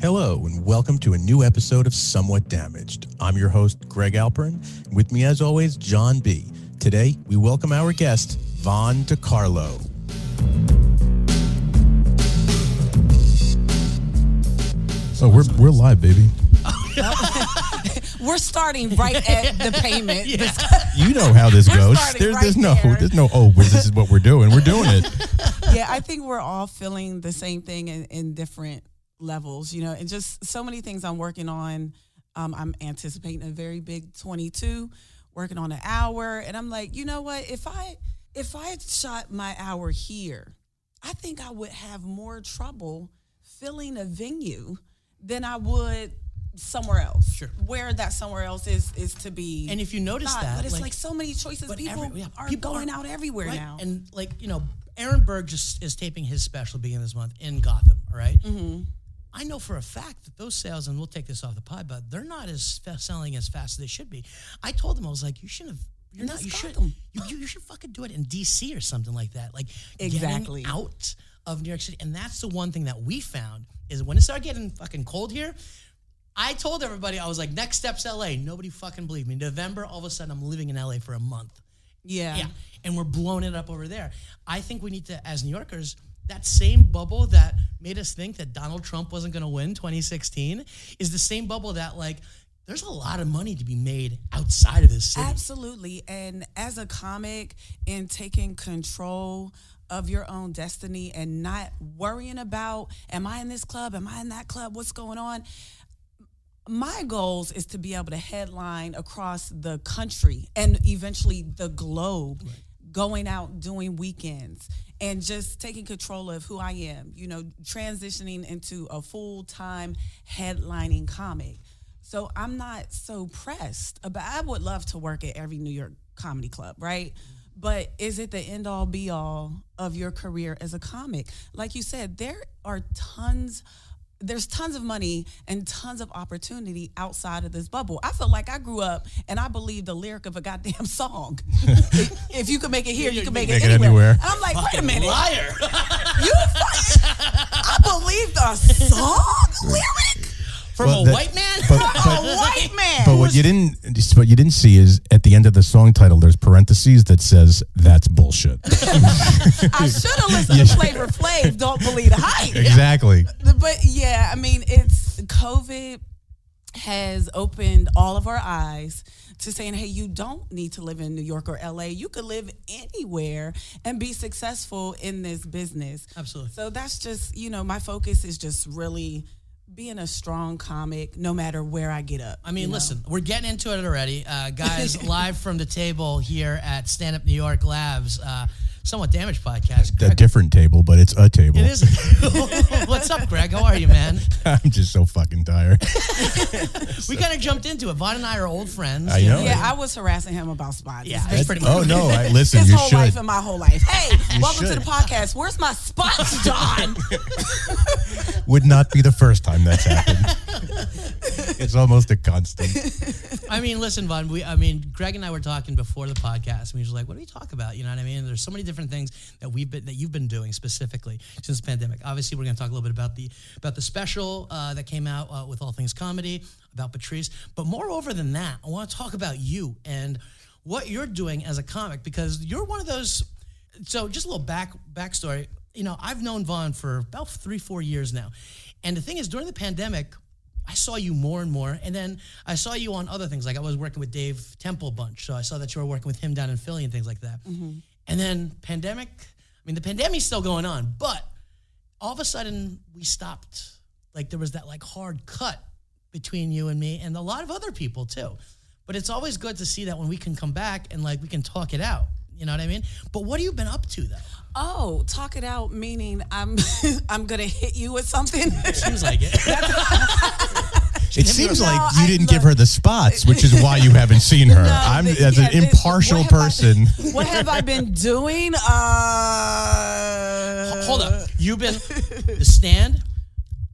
Hello, and welcome to a new episode of Somewhat Damaged. I'm your host, Greg Alperin. With me, as always, John B. Today, we welcome our guest, Von Decarlo. Oh, we're we're live, baby. We're starting right at the payment. You know how this goes. starting There's, right there's no, there. there's no. Oh, well, this is what we're doing. We're doing it. yeah, I think we're all feeling the same thing in, in different levels, you know, and just so many things I'm working on. Um, I'm anticipating a very big 22, working on an hour, and I'm like, you know what? If I if I had shot my hour here, I think I would have more trouble filling a venue than I would somewhere else. Sure. Where that somewhere else is is to be. And if you notice not, that, but it's like- like, so many choices. People every- yeah, are people going are- out everywhere right? now. And like you know, Aaron Berg just is taping his special beginning of this month in Gotham. All right? Mm-hmm. I know for a fact that those sales, and we'll take this off the pod, but they're not as selling as fast as they should be. I told them I was like, you shouldn't have. You're not. You should. You, you you should fucking do it in D.C. or something like that. Like Exactly. out of New York City, and that's the one thing that we found is when it started getting fucking cold here. I told everybody I was like, next step's LA. Nobody fucking believed me. November, all of a sudden, I'm living in LA for a month. yeah. Yeah. And we're blowing it up over there. I think we need to, as New Yorkers, that same bubble that made us think that Donald Trump wasn't going to win 2016 is the same bubble that, like, there's a lot of money to be made outside of this city. Absolutely. And as a comic and taking control of your own destiny and not worrying about, am I in this club? Am I in that club? What's going on? My goals is to be able to headline across the country and eventually the globe, going out doing weekends and just taking control of who I am, you know, transitioning into a full time headlining comic. So I'm not so pressed about I would love to work at every New York comedy club, right? But is it the end all be all of your career as a comic? Like you said, there are tons there's tons of money and tons of opportunity outside of this bubble. I feel like I grew up and I believed the lyric of a goddamn song. if you can make it here, you can make, Make it, it anywhere. anywhere. And I'm like, wait a minute. Liar. You fucking, I believed a song lyric From Well, a that- white man? but- a white man. But what you didn't, what you didn't see is at the end of the song title, there's parentheses that says that's bullshit. I should have listened to Flavor Flav. Don't believe the hype. exactly. But yeah, I mean, it's COVID has opened all of our eyes to saying, hey, you don't need to live in New York or LA. You could live anywhere and be successful in this business. Absolutely. So that's just, you know, my focus is just really being a strong comic no matter where I get up. I mean, you know? listen, we're getting into it already. Uh, guys, live from the table here at Stand Up New York Labs, uh, Somewhat Damaged Podcast. A different table, but it's a table. it is. What's up, Greg? How are you, man? I'm just so fucking tired. We kind of jumped into it. Von and I are old friends. I you know. Yeah, I was harassing him about spots. Yeah, It's pretty much oh no! I, listen, his you whole should. life and my whole life. Hey, welcome should. to the podcast. Where's my spots, John? Would not be the first time that's happened. it's almost a constant. I mean, listen, Von. We, I mean, Greg and I were talking before the podcast. And we were like, "What do we talk about?" You know what I mean? There's so many different things that we've been that you've been doing specifically since the pandemic. Obviously, we're going to talk a little bit about the about the special uh, that came out uh, with All Things Comedy about Patrice. But moreover than that, I want to talk about you and what you're doing as a comic because you're one of those. So, just a little back backstory. You know, I've known Von for about three, four years now, and the thing is, during the pandemic. I saw you more and more, and then I saw you on other things. Like I was working with Dave Temple bunch, so I saw that you were working with him down in Philly and things like that. And then pandemic. I mean, the pandemic's still going on, but all of a sudden we stopped. Like there was that like hard cut between you and me, and a lot of other people too. But it's always good to see that when we can come back and like we can talk it out. You know what I mean? But what have you been up to though? Oh, talk it out, meaning I'm I'm gonna hit you with something. Seems like it. It seems No, like you I- didn't look- give her the spots, which is why you haven't seen her. No, I'm as yeah, an impartial what have I person. been- what have I been doing? Uh, Hold up. You've been the stand,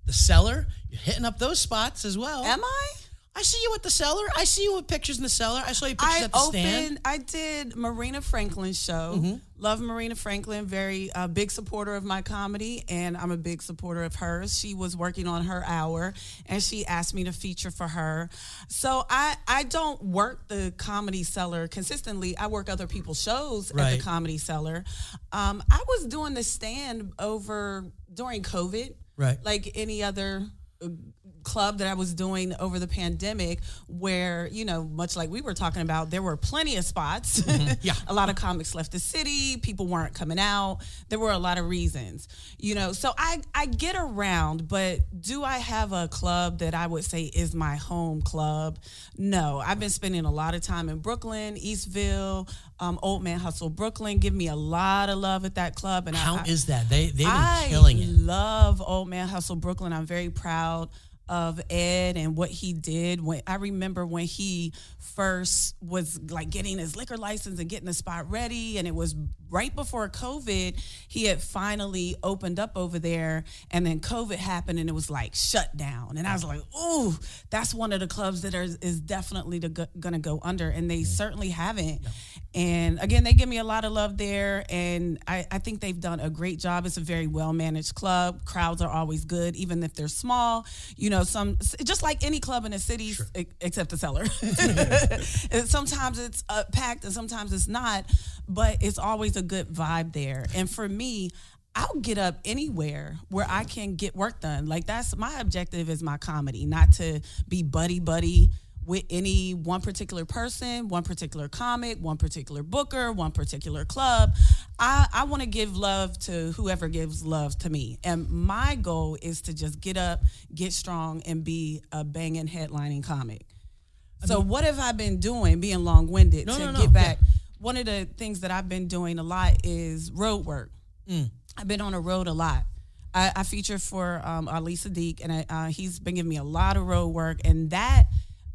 the cellar. You're hitting up those spots as well. Am I? I see you at the cellar. I see you with pictures in the cellar. I saw you pictures I at the opened. stand. I did Marina Franklin's show. Mm-hmm. Love Marina Franklin. Very uh, big supporter of my comedy, and I'm a big supporter of hers. She was working on her hour, and she asked me to feature for her. So I I don't work the comedy cellar consistently. I work other people's shows at the comedy cellar. Um, I was doing the stand over during COVID, Right. Like any other uh, club that I was doing over the pandemic where, you know, much like we were talking about, there were plenty of spots. Yeah. a lot of comics left the city, people weren't coming out. There were a lot of reasons. You know, so I I get around, but do I have a club that I would say is my home club? No. I've been spending a lot of time in Brooklyn, Eastville, um, Old Man Hustle Brooklyn. Give me a lot of love at that club and How I, is that? They they've been I killing it. love Old Man Hustle Brooklyn. I'm very proud of Ed and what he did. When I remember when he first was like getting his liquor license and getting the spot ready, and it was right before COVID. He had finally opened up over there, and then COVID happened, and it was like shut down. And I was like, "Ooh, that's one of the clubs that are, is definitely go- gonna go under," and they mm. certainly haven't. And again, they give me a lot of love there, and I, I think they've done a great job. It's a very well managed club. Crowds are always good, even if they're small. You know, some just like any club in the city, e- except the cellar. And sometimes it's uh, packed, and sometimes it's not, but it's always a good vibe there. And for me. I'll get up anywhere where I can get work done. Like that's my objective is my comedy, not to be buddy buddy with any one particular person, one particular comic, one particular booker, one particular club. I, I want to give love to whoever gives love to me. And my goal is to just get up, get strong, and be a banging headlining comic. So what have I been doing being long winded No, to no, no, get back? yeah. One of the things that I've been doing a lot is road work. Mm. I've been on the road a lot. I, I feature for um, Ali Siddiq, and I, uh, he's been giving me a lot of road work, and that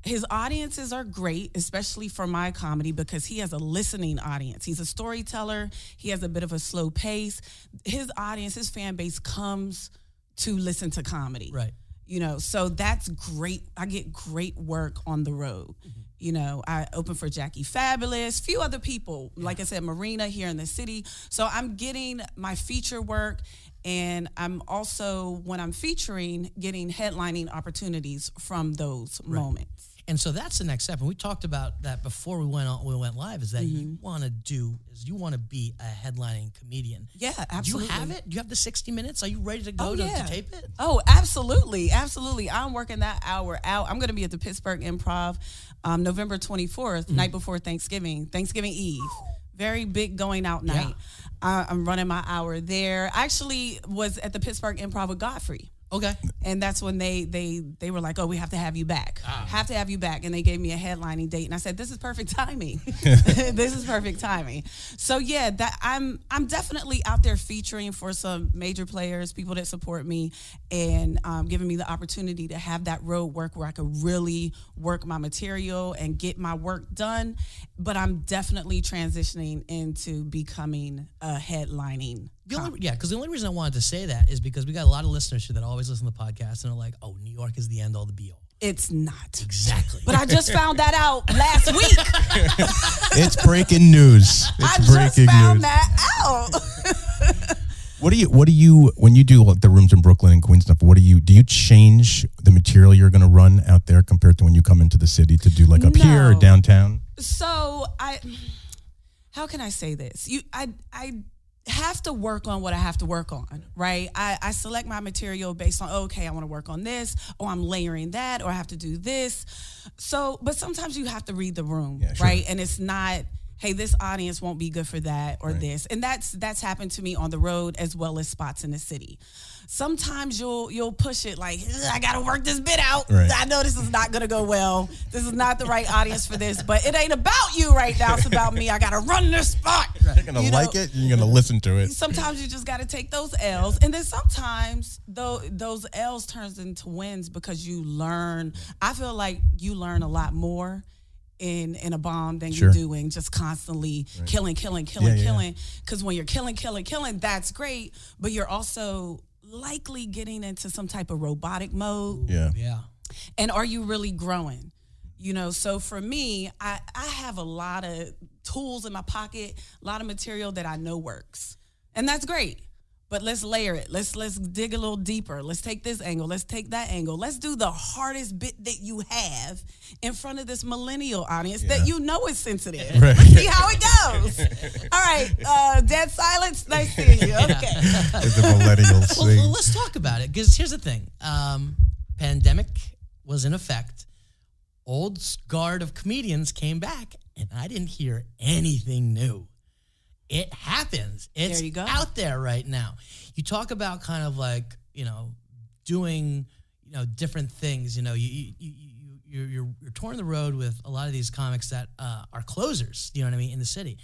his audiences are great, especially for my comedy because he has a listening audience. He's a storyteller. He has a bit of a slow pace. His audience, his fan base comes to listen to comedy. Right. you know so that's great. I get great work on the road. Mm-hmm. You know i open for jackie fabulous few other people. Like i said marina here in the city. So i'm getting my feature work and i'm also when i'm featuring getting headlining opportunities from those moments And so that's the next step. And we talked about that before we went on we went live is that you Mm-hmm. want to do is you want to be a headlining comedian. yeah Do you absolutely have it? Do you have the 60 minutes? Are you ready to go Oh, to, yeah. to tape it? Oh, absolutely. Absolutely. I'm working that hour out. I'm going to be at the Pittsburgh Improv um, November 24th, Mm-hmm. night before Thanksgiving, Thanksgiving Eve. Very big going out night. Uh, I'm running my hour there. I actually was at the Pittsburgh Improv with Godfrey. Okay. And that's when they they they were like, "Oh, we have to have you back. Ah. Have to have you back." And they gave me a headlining date, and I said, "This is perfect timing. this is perfect timing." So yeah, that I'm I'm definitely out there featuring for some major players, people that support me, and um, giving me the opportunity to have that road work where I could really work my material and get my work done. But I'm definitely transitioning into becoming a headlining. The only, yeah, because the only reason I wanted to say that is because we got a lot of listeners here that always listen to the podcast and are like, "Oh, New York is the end all, the be all." It's not. Exactly. But I just found that out last week. It's breaking news. It's I just found news. that out. What do you what do you when you do like the rooms in Brooklyn and Queens stuff, what do you do you change the material you're gonna run out there compared to when you come into the city to do like up here or downtown? so I, how can I say this? You, I, I have to work on what I have to work on, right? I, I select my material based on oh, okay, I want to work on this, or I'm layering that, or I have to do this. So, but sometimes you have to read the room, Yeah, sure. right? And it's not. Hey, this audience won't be good for that or this, and that's that's happened to me on the road as well as spots in the city. Sometimes you'll you'll push it like I got to work this bit out. Right. I know this is not gonna go well. This is not the right audience for this, but it ain't about you right now. It's about me. I gotta run this spot. You're gonna You know, like it, you're gonna listen to it. Sometimes you just gotta take those L's, and then sometimes though those L's turns into wins because you learn. I feel like you learn a lot more. In, in a bomb than Sure. you're doing just constantly killing, killing, killing, Yeah, yeah. killing. Because when you're killing, killing, killing, that's great. But you're also likely getting into some type of robotic mode Yeah. yeah. and are you really growing? You know, so for me, I, I have a lot of tools in my pocket, a lot of material that I know works. And that's great. But let's layer it. Let's let's dig a little deeper. Let's take this angle. Let's take that angle. Let's do the hardest bit that you have in front of this millennial audience that you know is sensitive. Right. Let's see how it goes. All right, uh, dead silence. Nice seeing you. Okay. the millennials Well, well, let's talk about it because here's the thing: um, pandemic was in effect. Old guard of comedians came back, and I didn't hear anything new. It happens. It's There you go. out there right now. You talk about kind of like you know doing you know different things. You know you you. you you- you're, you're, you're touring the road with a lot of these comics that uh, are closers, you know what I mean, in the city.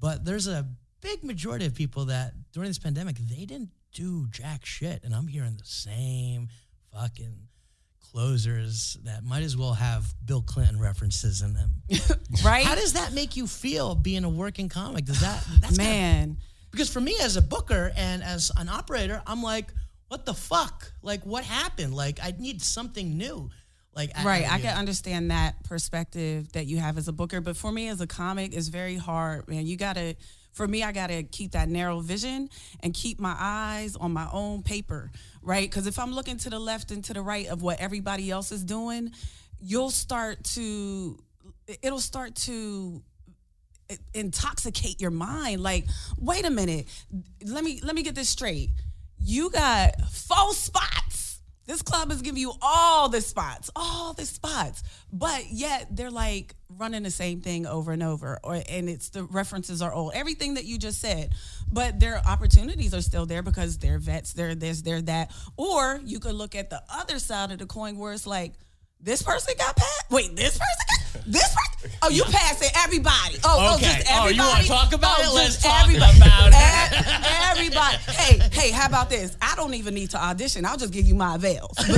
But there's a big majority of people that during this pandemic, they didn't do jack shit. And I'm hearing the same fucking closers that might as well have Bill Clinton references in them. Right? How does that make you feel being a working comic? Does that, that's Man. because for me as a booker and as an operator, I'm like, what the fuck? Like, what happened? Like, I need something new. Like, Right. I you can understand that perspective that you have as a booker. But for me as a comic, it's very hard, man. You got to, for me, I got to keep that narrow vision and keep my eyes on my own paper, right? Because if I'm looking to the left and to the right of what everybody else is doing, you'll start to, it'll start to intoxicate your mind. Like wait a minute. Let me let me get this straight. You got four spots this club is giving you all the spots all the spots. But yet they're like running the same thing over and over or and it's the references are old. Everything that you just said but their opportunities are still there because they're vets they're this they're that. Or you could look at the other side of the coin where it's like this person got passed. Wait, this person got this person. Oh, you passing everybody. Oh, oh Okay. oh, just everybody. Oh, you wanna talk about Oh, it? Let's just talk everybody. about it. Everybody. Hey, hey, how about this? I don't even need to audition. I'll just give you my avails.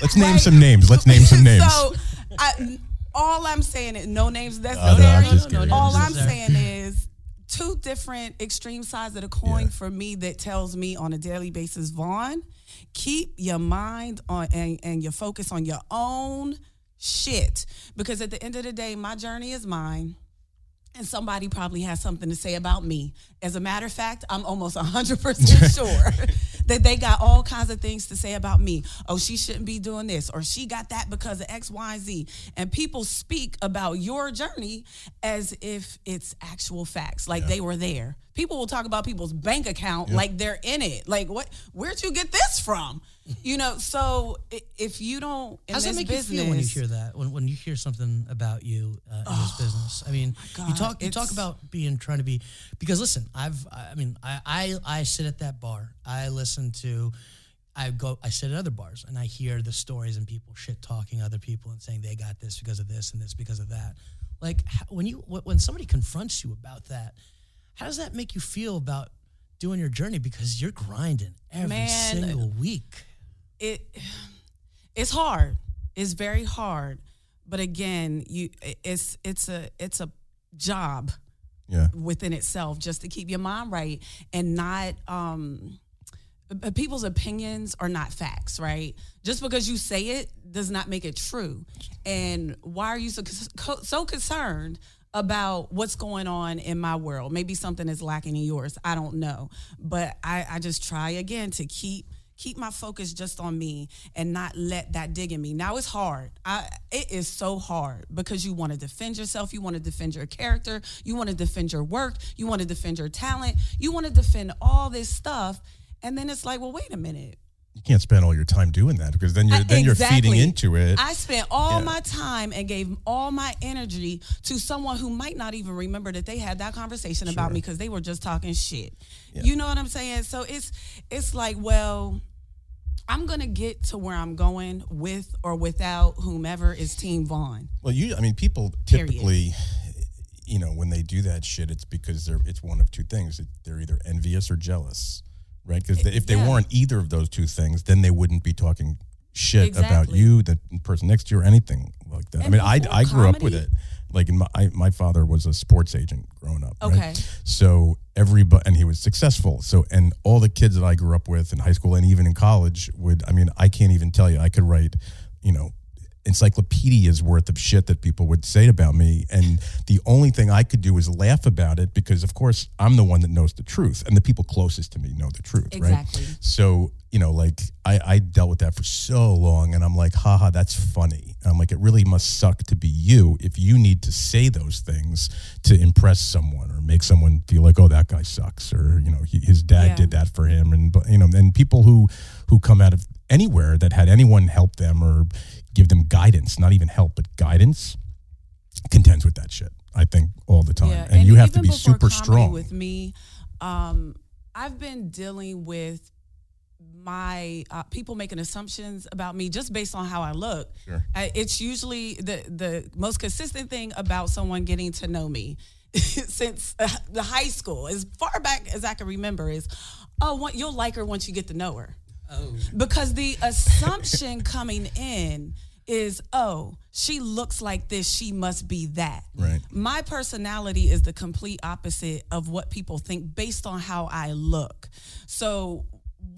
Let's name some names. Let's name some names. So, I, all I'm saying is no names uh, no, necessary. I'm just kidding. all I'm I'm saying is two different extreme sides of the coin Yeah. for me that tells me on a daily basis, Von, keep your mind on and, and your focus on your own shit. Because at the end of the day, my journey is mine. And somebody probably has something to say about me. As a matter of fact, I'm almost 100% sure that they got all kinds of things to say about me. Oh, she shouldn't be doing this, or she got that because of X, Y, Z. and And people speak about your journey as if it's actual facts, like they were there. People will talk about people's bank account like they're in it. Like, what? Where'd you get this from? You know, so if you don't, in How does that this make business, you feel when you hear that? When, when you hear something about you uh, in this business? I mean, you talk you talk about being trying to be because listen, I've I mean, I, I I sit at that bar. I listen to. I go. I sit at other bars and I hear the stories and people shit talking other people and saying they got this because of this and this because of that. Like when you when somebody confronts you about that, how does that make you feel about doing your journey? Because you're grinding every Man, single week. it it's hard. It's very hard. But again, you it's it's a it's a job yeah. within itself just to keep your mind right and not um uh, people's opinions are not facts, right? Just because you say it does not make it true. And why are you so so concerned about what's going on in my world? Maybe something is lacking in yours. I don't know, but I, I just try again to keep keep my focus just on me and not let that dig in me. Now it's hard. I it is so hard because you want to defend yourself, you want to defend your character, you want to defend your work, you want to defend your talent, you want to defend all this stuff. And then it's like, well, wait a minute. You can't spend all your time doing that because then you're I- then you're feeding into it. I spent all Yeah. my time and gave all my energy to someone who might not even remember that they had that conversation about me because they were just talking shit. You know what I'm saying? So it's it's like, well, I'm gonna get to where I'm going with or without whomever is Team Von. Well, you, I mean, people Period. typically, you know, when they do that shit, it's because they're, it's one of two things. They're either envious or jealous, right? Because if they Yeah. weren't either of those two things, then they wouldn't be talking shit about you, the person next to you, or anything like that. I mean, I, I grew up with it. Like in my I, my father was a sports agent growing up. right? Okay. So everybody, and he was successful. So and all the kids that I grew up with in high school and even in college would. I mean, I can't even tell you. I could write, you know. Encyclopedias worth of shit that people would say about me, and the only thing I could do is laugh about it because, of course, I'm the one that knows the truth, and the people closest to me know the truth, Exactly. right? So, you know, like I, I dealt with that for so long and I'm like, haha, that's funny. And I'm like, it really must suck to be you if you need to say those things to impress someone or make someone feel like, oh, that guy sucks. Or, you know, he, his dad Yeah. did that for him. And, but, you know, and people who, who come out of anywhere that had anyone help them or give them guidance, not even help, but guidance contends with that shit. I think all the time. Yeah, and, you have to be super strong. With me, um, I've been dealing with my uh, people making assumptions about me just based on how I look. Sure. I, it's usually the the most consistent thing about someone getting to know me since uh, the high school, as far back as I can remember, is oh, what, you'll like her once you get to know her Oh, because the assumption coming in is oh she looks like this she must be that Right. my personality is the complete opposite of what people think based on how i look so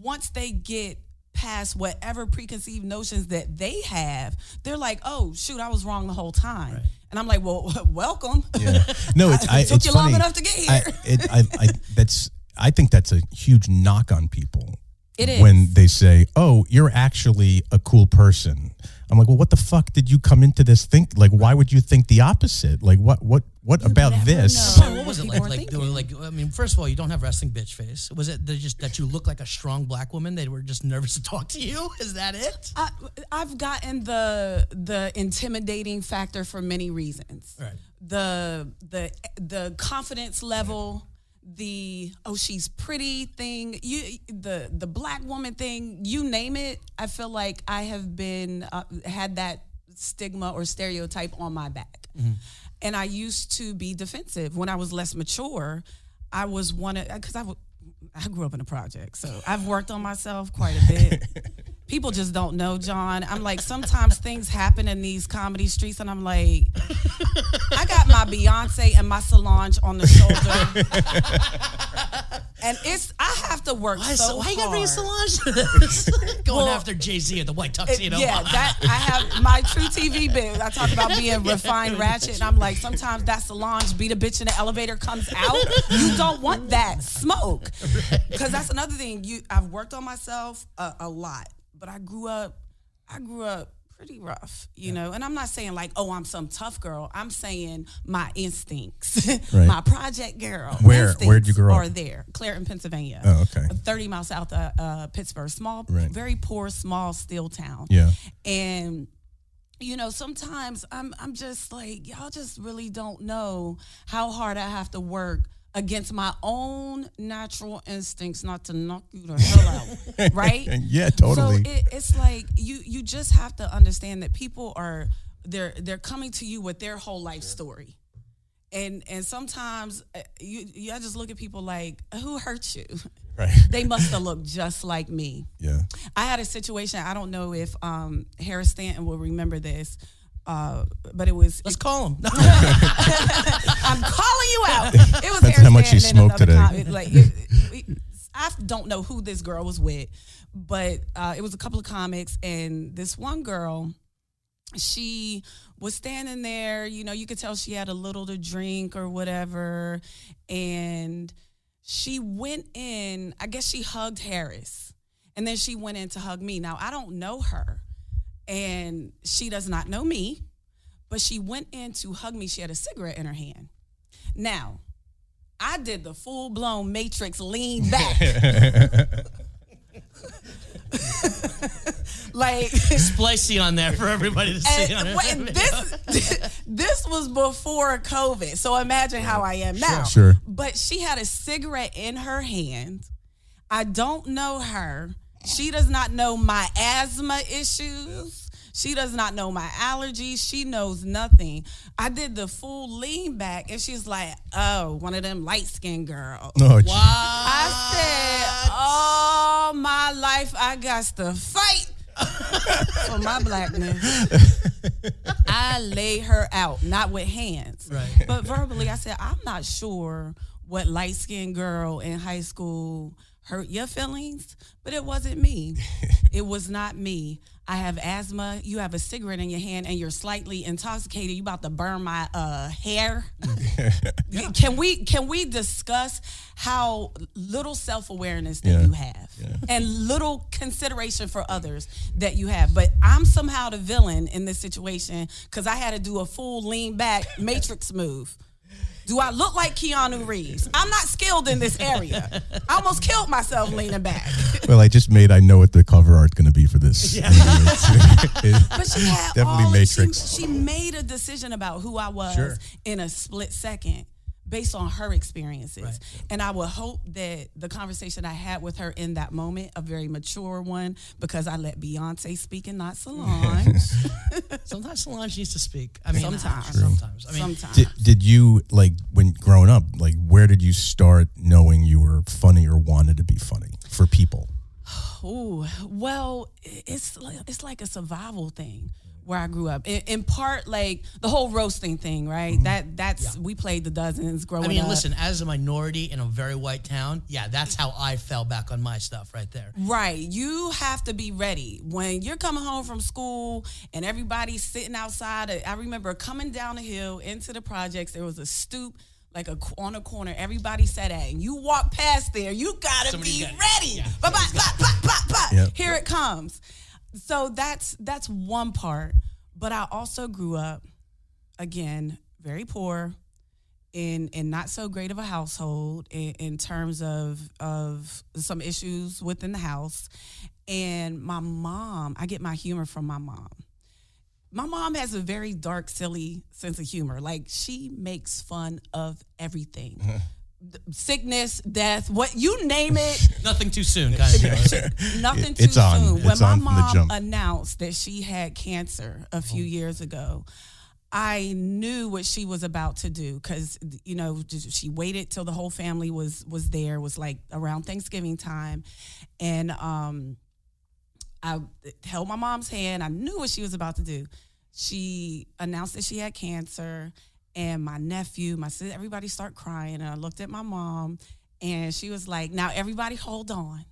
once they get past whatever preconceived notions that they have they're like oh shoot i was wrong the whole time and i'm like well welcome Yeah. No, it's I, It took it's you long enough to get I, here. it, I, I, that's I think that's a huge knock on people. It is. when they say, "Oh, you're actually a cool person." I'm like, "Well, what the fuck did you come into this think? Like, why would you think the opposite? Like, what, what, what about this?" know. What was it People like? are Like, they were like, I mean, first of all, you don't have resting bitch face. Was it just that you look like a strong black woman? They were just nervous to talk to you. Is that it? I, I've gotten the the intimidating factor for many reasons. Right. The the the confidence level, the oh she's pretty thing, you the the black woman thing, you name it. I feel like I have been uh, had that stigma or stereotype on my back, and I used to be defensive when I was less mature. I was one of because I w- I grew up in a project, so I've worked on myself quite a bit. People just don't know, John. I'm like, sometimes things happen in these comedy streets, and I'm like, I got my Beyonce and my Solange on the shoulder, and it's I have to work Why, so so, why you got to bring. Solange to this? Going Well, after Jay Z at the white It- tuxedo. yeah, that I have my true TV bit. I talk about being refined ratchet, and I'm like, sometimes that Solange beat a bitch in the elevator comes out. You don't want that smoke, because that's another thing. You, I've worked on myself a, a lot, but I grew up, I grew up pretty rough, you know. And I'm not saying like, oh, I'm some tough girl. I'm saying my instincts, Right. my project girl. Where where'd you grow up? Are there, Clairton, Pennsylvania. Oh, okay. 30 miles south of uh, Pittsburgh. Small, Right. very poor, small, steel town. Yeah. And you know, sometimes I'm I'm just like, y'all just really don't know how hard I have to work against my own natural instincts not to knock you the hell out. right? Yeah, totally. So it, it's like you you just have to understand that people are they're they're coming to you with their whole life story. And and sometimes uh, you you I just look at people like, who hurt you? right. They must have looked just like me. Yeah. I had a situation. I don't know if um, Harris Stanton will remember this, uh, but it was. Let's call him. I'm calling you out. It was That's how much you smoked today. com- like, it, it- I don't know who this girl was with, but uh, it was a couple of comics, and this one girl, she was standing there. You know, you could tell she had a little to drink or whatever, and she went in. I guess she hugged Harris, and then she went in to hug me. Now I don't know her, and she does not know me, but she went in to hug me. She had a cigarette in her hand. Now, I did the full blown Matrix lean back. like Splicey on there for everybody to see. on and, this this was before COVID, so imagine how I am now. Sure. But she had a cigarette in her hand. I don't know her. She does not know my asthma issues. She does not know my allergies. She knows nothing. I did the full lean back, and she's like, "Oh, one of them light skinned girls." No, it's- I said, all my life I got to fight for my blackness. I laid her out, not with hands, Right. but verbally. I said, I'm not sure what light skinned girl in high school hurt your feelings, but it wasn't me. it was not me. I have asthma. You have a cigarette in your hand and you're slightly intoxicated. You about to burn my uh, hair. Can we can we discuss how little self awareness that Yeah. you have and little consideration for others that you have? But I'm somehow the villain in this situation because I had to do a full lean back matrix move. Do I look like Keanu Reeves? I'm not skilled in this area. I almost killed myself leaning back. Well, I just made. I know what the cover art's going to be for this. Yeah. But she had Definitely all, Matrix. She, she made a decision about who I was Sure. in a split second based on her experiences. And I would hope that the conversation I had with her in that moment, a very mature one, because I let Beyonce speak and not Solange. Sometimes Solange needs to speak. I mean, Sometimes. True. sometimes. I mean, sometimes. did, did you like when growing up? Like, where did you start knowing you were funny or wanted to be funny for people? Ooh, well, it's like, it's like a survival thing where I grew up. In, in part, like the whole roasting thing, right? Mm-hmm. That that's we played the dozens growing up. I mean, up. listen, as a minority in a very white town, yeah, that's how I fell back on my stuff right there. Right. You have to be ready. When you're coming home from school and everybody's sitting outside, I remember coming down the hill into the projects, there was a stoop like a on a corner. Everybody sat at, and you walk past there. You gotta Somebody's be got ready. Yeah. Yep. Here it comes. So that's that's one part. But I also grew up again very poor in in not so great of a household in, in terms of of some issues within the house. And my mom i get my humor from my mom. My mom has a very dark silly sense of humor. Like she makes fun of everything uh-huh. Sickness death what you name it Nothing too soon, kind of nothing It- too it's on. soon. When my on from the mom announced that she had cancer a few years ago, I knew what she was about to do because you know she waited till the whole family was was there. Was like around Thanksgiving time, and um, I held my mom's hand. I knew what she was about to do. She announced that she had cancer, and my nephew, my sister, everybody start crying. And I looked at my mom, and she was like, "Now everybody, hold on."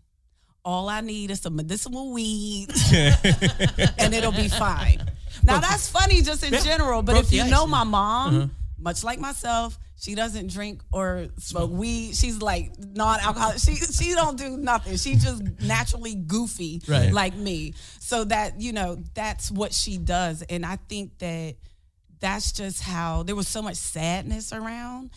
All I need is some medicinal weed, and it'll be fine. Now that's funny just in general, but if you ice, know yeah. my mom, uh-huh. much like myself, she doesn't drink or smoke weed. She's like non-alcoholic. She she don't do nothing. She just naturally goofy Right. like me. So that you know that's what she does, and I think that that's just how there was so much sadness around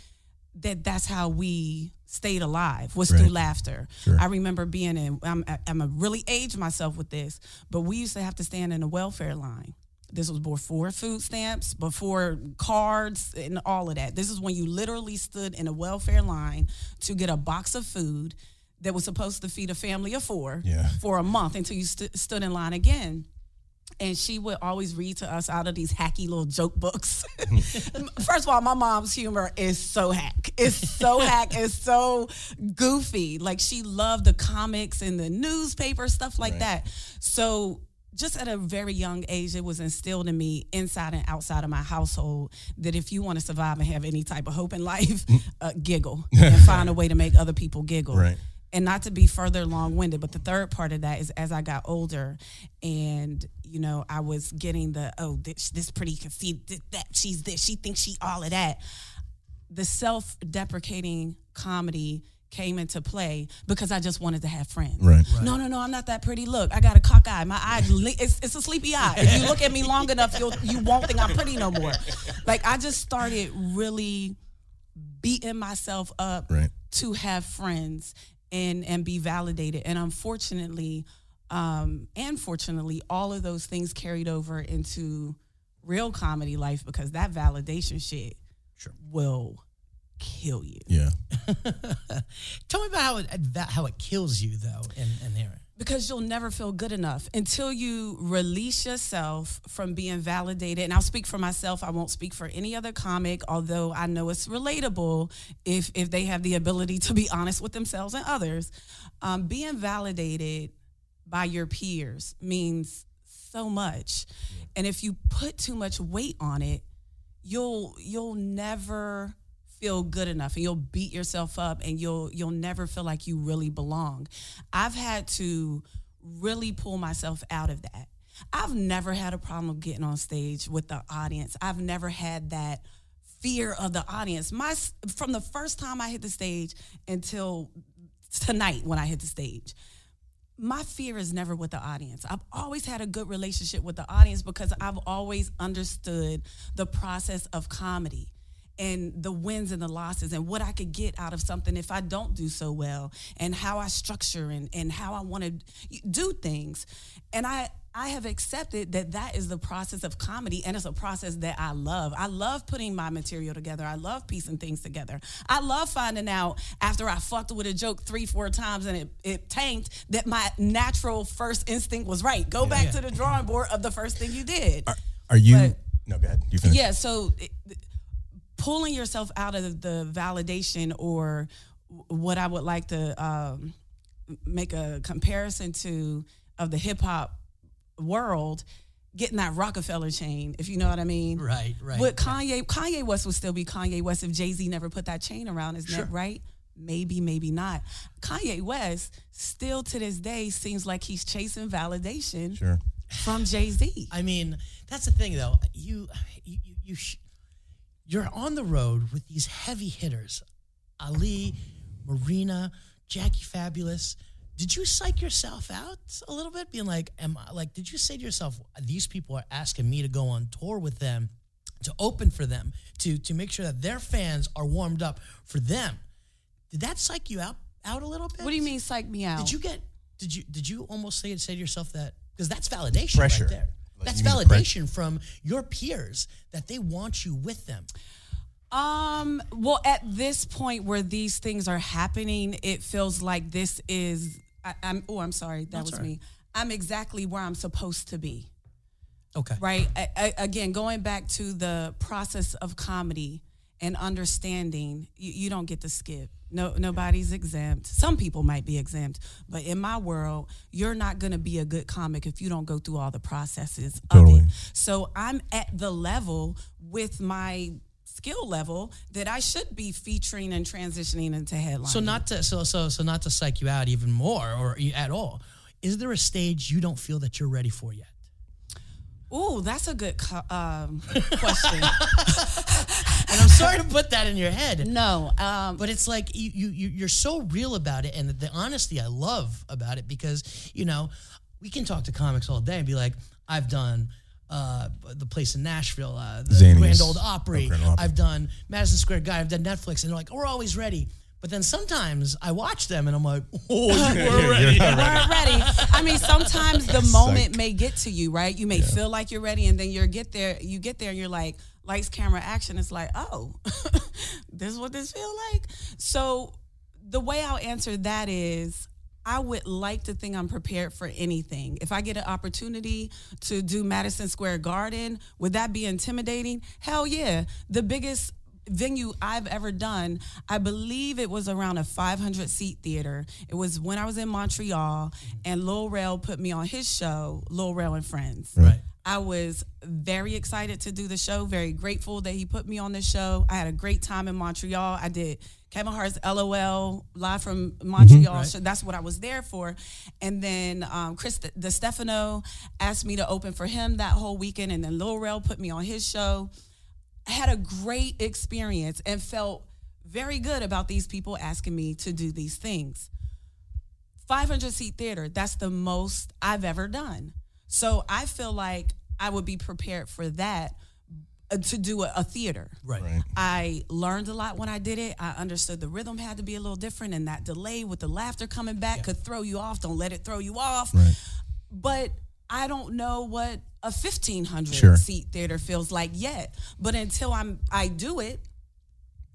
that that's how we stayed alive was through laughter. Sure. I remember being in I'm I'm a really age myself with this, but we used to have to stand in a welfare line. This was before food stamps, before cards and all of that. This is when you literally stood in a welfare line to get a box of food that was supposed to feed a family of four Yeah. for a month until you st- stood in line again and she would always read to us out of these hacky little joke books. First of all, my mom's humor is so hack. It's so hack. It's so goofy. Like she loved the comics and the newspaper stuff like that. So just at a very young age, it was instilled in me inside and outside of my household that if you want to survive and have any type of hope in life, uh, giggle and find a way to make other people giggle Right. and not to be further long-winded but the third part of that is as i got older and you know i was getting the oh this, this pretty can see th- that she's this she thinks she all of that. The self-deprecating comedy came into play because i just wanted to have friends. Right. no no no i'm not that pretty. Look i got a cock eye. My eye it's, it's a sleepy eye. If you look at me long enough you'll you won't think i'm pretty no more. Like i just started really beating myself up Right. to have friends and and be validated. And unfortunately um and fortunately all of those things carried over into real comedy life because that validation shit will kill you Yeah. Tell me about how it that- how it kills you though in, in there. because you'll never feel good enough until you release yourself from being validated. And I'll speak for myself. I won't speak for any other comic, although I know it's relatable if if they have the ability to be honest with themselves and others. Um, being validated by your peers means so much. And if you put too much weight on it, you'll you'll never feel good enough and you'll beat yourself up and you'll you'll never feel like you really belong. I've had to really pull myself out of that. I've never had a problem getting on stage with the audience. I've never had that fear of the audience. My from the first time I hit the stage until tonight when I hit the stage. My fear is never with the audience. I've always had a good relationship with the audience because I've always understood the process of comedy and the wins and the losses and what I could get out of something if I don't do so well and how I structure and, and how I want to do things. And I I have accepted that that is the process of comedy and it's a process that I love. I love putting my material together. I love piecing things together. I love finding out after I fucked with a joke three, four times and it, it tanked that my natural first instinct was right. Go back Yeah. to the drawing board of the first thing you did. Are, are you? But- no, go ahead. You finish. Yeah, so it- pulling yourself out of the validation or what I would like to um, make a comparison to of the hip hop world, getting that Rockefeller chain, if you know what I mean. Right, right. Would Kanye Kanye West would still be Kanye West if Jay Z never put that chain around his Sure. neck, right? Maybe, maybe not. Kanye West still to this day seems like he's chasing validation Sure. from Jay Z. I mean, that's the thing, though. You, you, you, you sh- you're on the road with these heavy hitters, Ali, Marina, Jackie Fabulous. Did you psych yourself out a little bit, being like, "Am I like?" Did you say to yourself, "These people are asking me to go on tour with them, to open for them, to to make sure that their fans are warmed up for them"? Did that psych you out out a little bit? What do you mean psych me out? Did you get? Did you did you almost say say to yourself that because that's validation Pressure. right there. Like, That's you mean pre- validation from your peers that they want you with them. Um, well, at this point where these things are happening, it feels like this is. I, I'm. Oh, I'm sorry. That That's was all right. me. I'm exactly where I'm supposed to be. Okay. Right. I, I, again, going back to the process of comedy and understanding, you, you don't get to skip. No, nobody's exempt. Some people might be exempt, but in my world, you're not going to be a good comic if you don't go through all the processes Totally. of it. So I'm at the level with my skill level that I should be featuring and transitioning into headline. So not to so so so not to psych you out even more or at all. Is there a stage you don't feel that you're ready for yet? Ooh, that's a good um, question. And I'm sorry to put that in your head. no, um, But it's like you, you you- you're so real about it, and the honesty I love about it because you know we can talk to comics all day and be like, I've done uh, the place in Nashville, uh, the Zanies. Grand Old Opry. Oh, Grand Opry. I've done Madison Square Guy. I've done Netflix, and they're like, we're always ready. But then sometimes I watch them and I'm like, oh, you were ready. weren't ready. I mean, sometimes the moment may get to you, right? You may feel like you're ready, and then you get there. You get there, and you're like, lights, camera, action. It's like, oh, this is what this feel like. So the way I'll answer that is. I would like to think I'm prepared for anything. If I get an opportunity to do Madison Square Garden, would that be intimidating? Hell yeah. The biggest venue I've ever done, I believe it was around a 500 seat theater. It was when I was in Montreal, and Lil Rel put me on his show, Lil Rel and Friends. Right. I was very excited to do the show, very grateful that he put me on the show. I had a great time in Montreal. I did Kevin Hart's LOL live from Montreal. Right. So that's what I was there for. And then um, Chris Distefano asked me to open for him that whole weekend. And then Lil Rel put me on his show. I had a great experience and felt very good about these people asking me to do these things. 500 seat theater, that's the most I've ever done. So I feel like I would be prepared for that uh, to do a, a theater. Right. Right. I learned a lot when I did it. I understood the rhythm had to be a little different, and that delay with the laughter coming back could throw you off. Don't let it throw you off. Right. But I don't know what a fifteen hundred Sure. seat theater feels like yet. But until I'm I do it,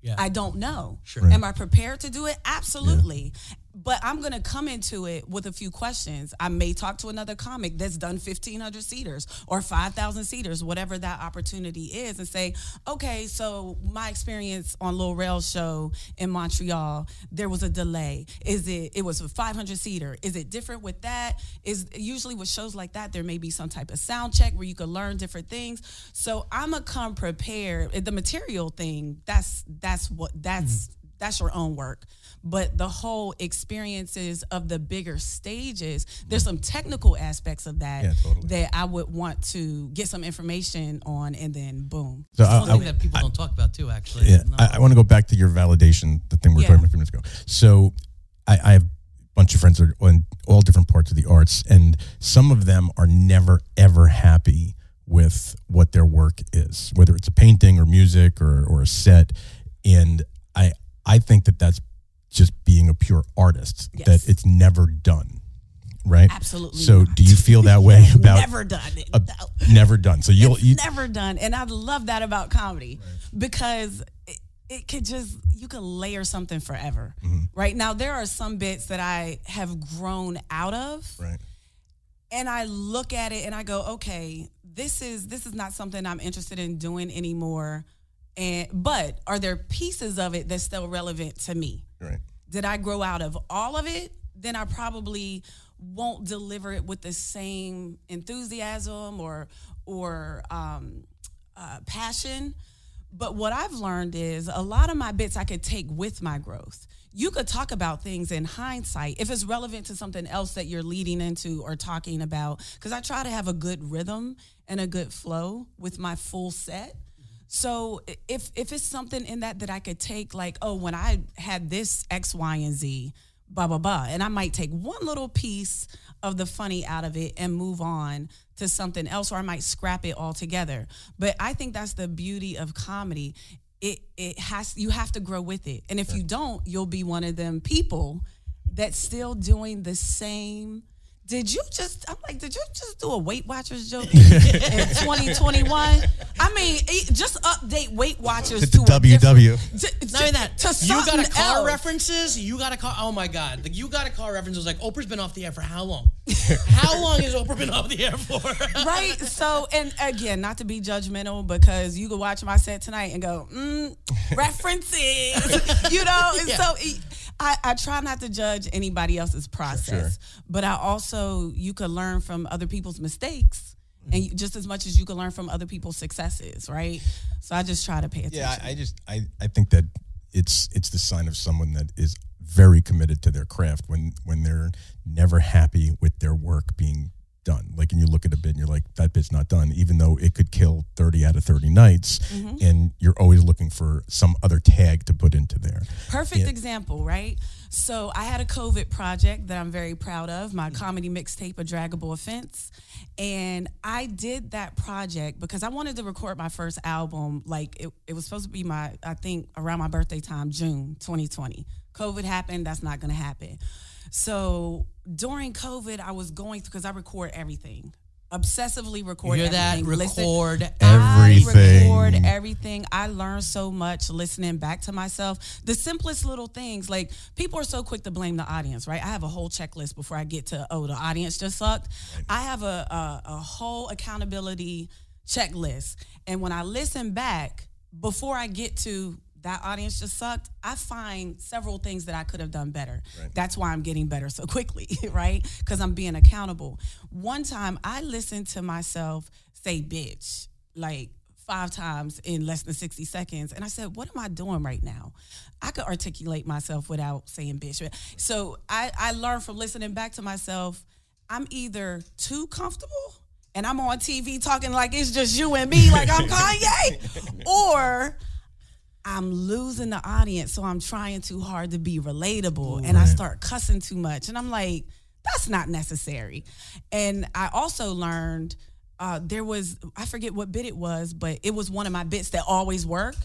Yeah. I don't know. Sure. Am I prepared to do it? Absolutely. But I'm gonna come into it with a few questions. I may talk to another comic that's done 1,500 seaters or 5,000 seaters, whatever that opportunity is, and say, okay, so my experience on Lil show in Montreal, there was a delay. Is it? It was a 500 seater. Is it different with that? Is usually with shows like that, there may be some type of sound check where you can learn different things. So I'm gonna come prepared. The material thing, that's that's what that's. Mm-hmm that's your own work but the whole experiences of the bigger stages there's some technical aspects of that yeah, totally. that i would want to get some information on and then boom so I, something that people I, don't talk about too actually yeah no. I, I, want to go back to your validation the thing we were yeah. talking about a few minutes ago so I, I have a bunch of friends that are in all different parts of the arts and some of them are never ever happy with what their work is whether it's a painting or music or, or a set and I I think that that's just being a pure artist yes. that it's never done right absolutely so not. do you feel that way about never done a, never done so you'll you, never done and i love that about comedy right. because it, it could just you can layer something forever mm-hmm. right now there are some bits that i have grown out of right and i look at it and i go okay this is this is not something i'm interested in doing anymore and but are there pieces of it that's still relevant to me? Right. Did I grow out of all of it? Then I probably won't deliver it with the same enthusiasm or or um, uh, passion. But what I've learned is a lot of my bits I could take with my growth. You could talk about things in hindsight if it's relevant to something else that you're leading into or talking about. Because I try to have a good rhythm and a good flow with my full set. So if if it's something in that that I could take, like, oh, when I had this X, Y, and Z, blah blah blah, and I might take one little piece of the funny out of it and move on to something else, or I might scrap it altogether. But I think that's the beauty of comedy. It it has you have to grow with it, and if you don't, you'll be one of them people that's still doing the same did you just i'm like did you just do a weight watchers joke in 2021 i mean just update weight watchers to ww to, not that. to you got a car else. references you got a car oh my god like you got a car references like oprah's been off the air for how long? How long has oprah been off the air for? Right so and again not to be judgmental because you could watch my set tonight and go mm, references you know and yeah. so I, I try not to judge anybody else's process, sure. but I also you can learn from other people's mistakes, and mm-hmm. you, just as much as you can learn from other people's successes, right? So I just try to pay attention. Yeah, I, I just I, I think that it's it's the sign of someone that is very committed to their craft when when they're never happy with their work being done. Like, and you look at a bit and you're like, that bit's not done, even though it could kill 30 out of 30 nights. Mm-hmm. And you're always looking for some other tag to put into there. Perfect example, right? So I had a COVID project that I'm very proud of, my comedy mixtape, A Draggable Offense. And I did that project because I wanted to record my first album. Like it, it was supposed to be my, I think, around my birthday time, June 2020. COVID happened, that's not gonna happen. So during COVID, I was going because I record everything. Obsessively record you hear everything. that? Record Listen, everything. I record everything. I learned so much listening back to myself. The simplest little things, like people are so quick to blame the audience, right? I have a whole checklist before I get to oh the audience just sucked. I have a, a, a whole accountability checklist, and when I listen back before I get to that audience just sucked, I find several things that I could have done better. Right. That's why I'm getting better so quickly, right? Because I'm being accountable. One time I listened to myself say bitch like five times in less than 60 seconds. And I said, what am I doing right now? I could articulate myself without saying bitch. So I, I learned from listening back to myself, I'm either too comfortable and I'm on TV talking like it's just you and me, like I'm Kanye, or I'm losing the audience, so I'm trying too hard to be relatable right. and I start cussing too much. And I'm like, that's not necessary. And I also learned uh, there was, I forget what bit it was, but it was one of my bits that always work.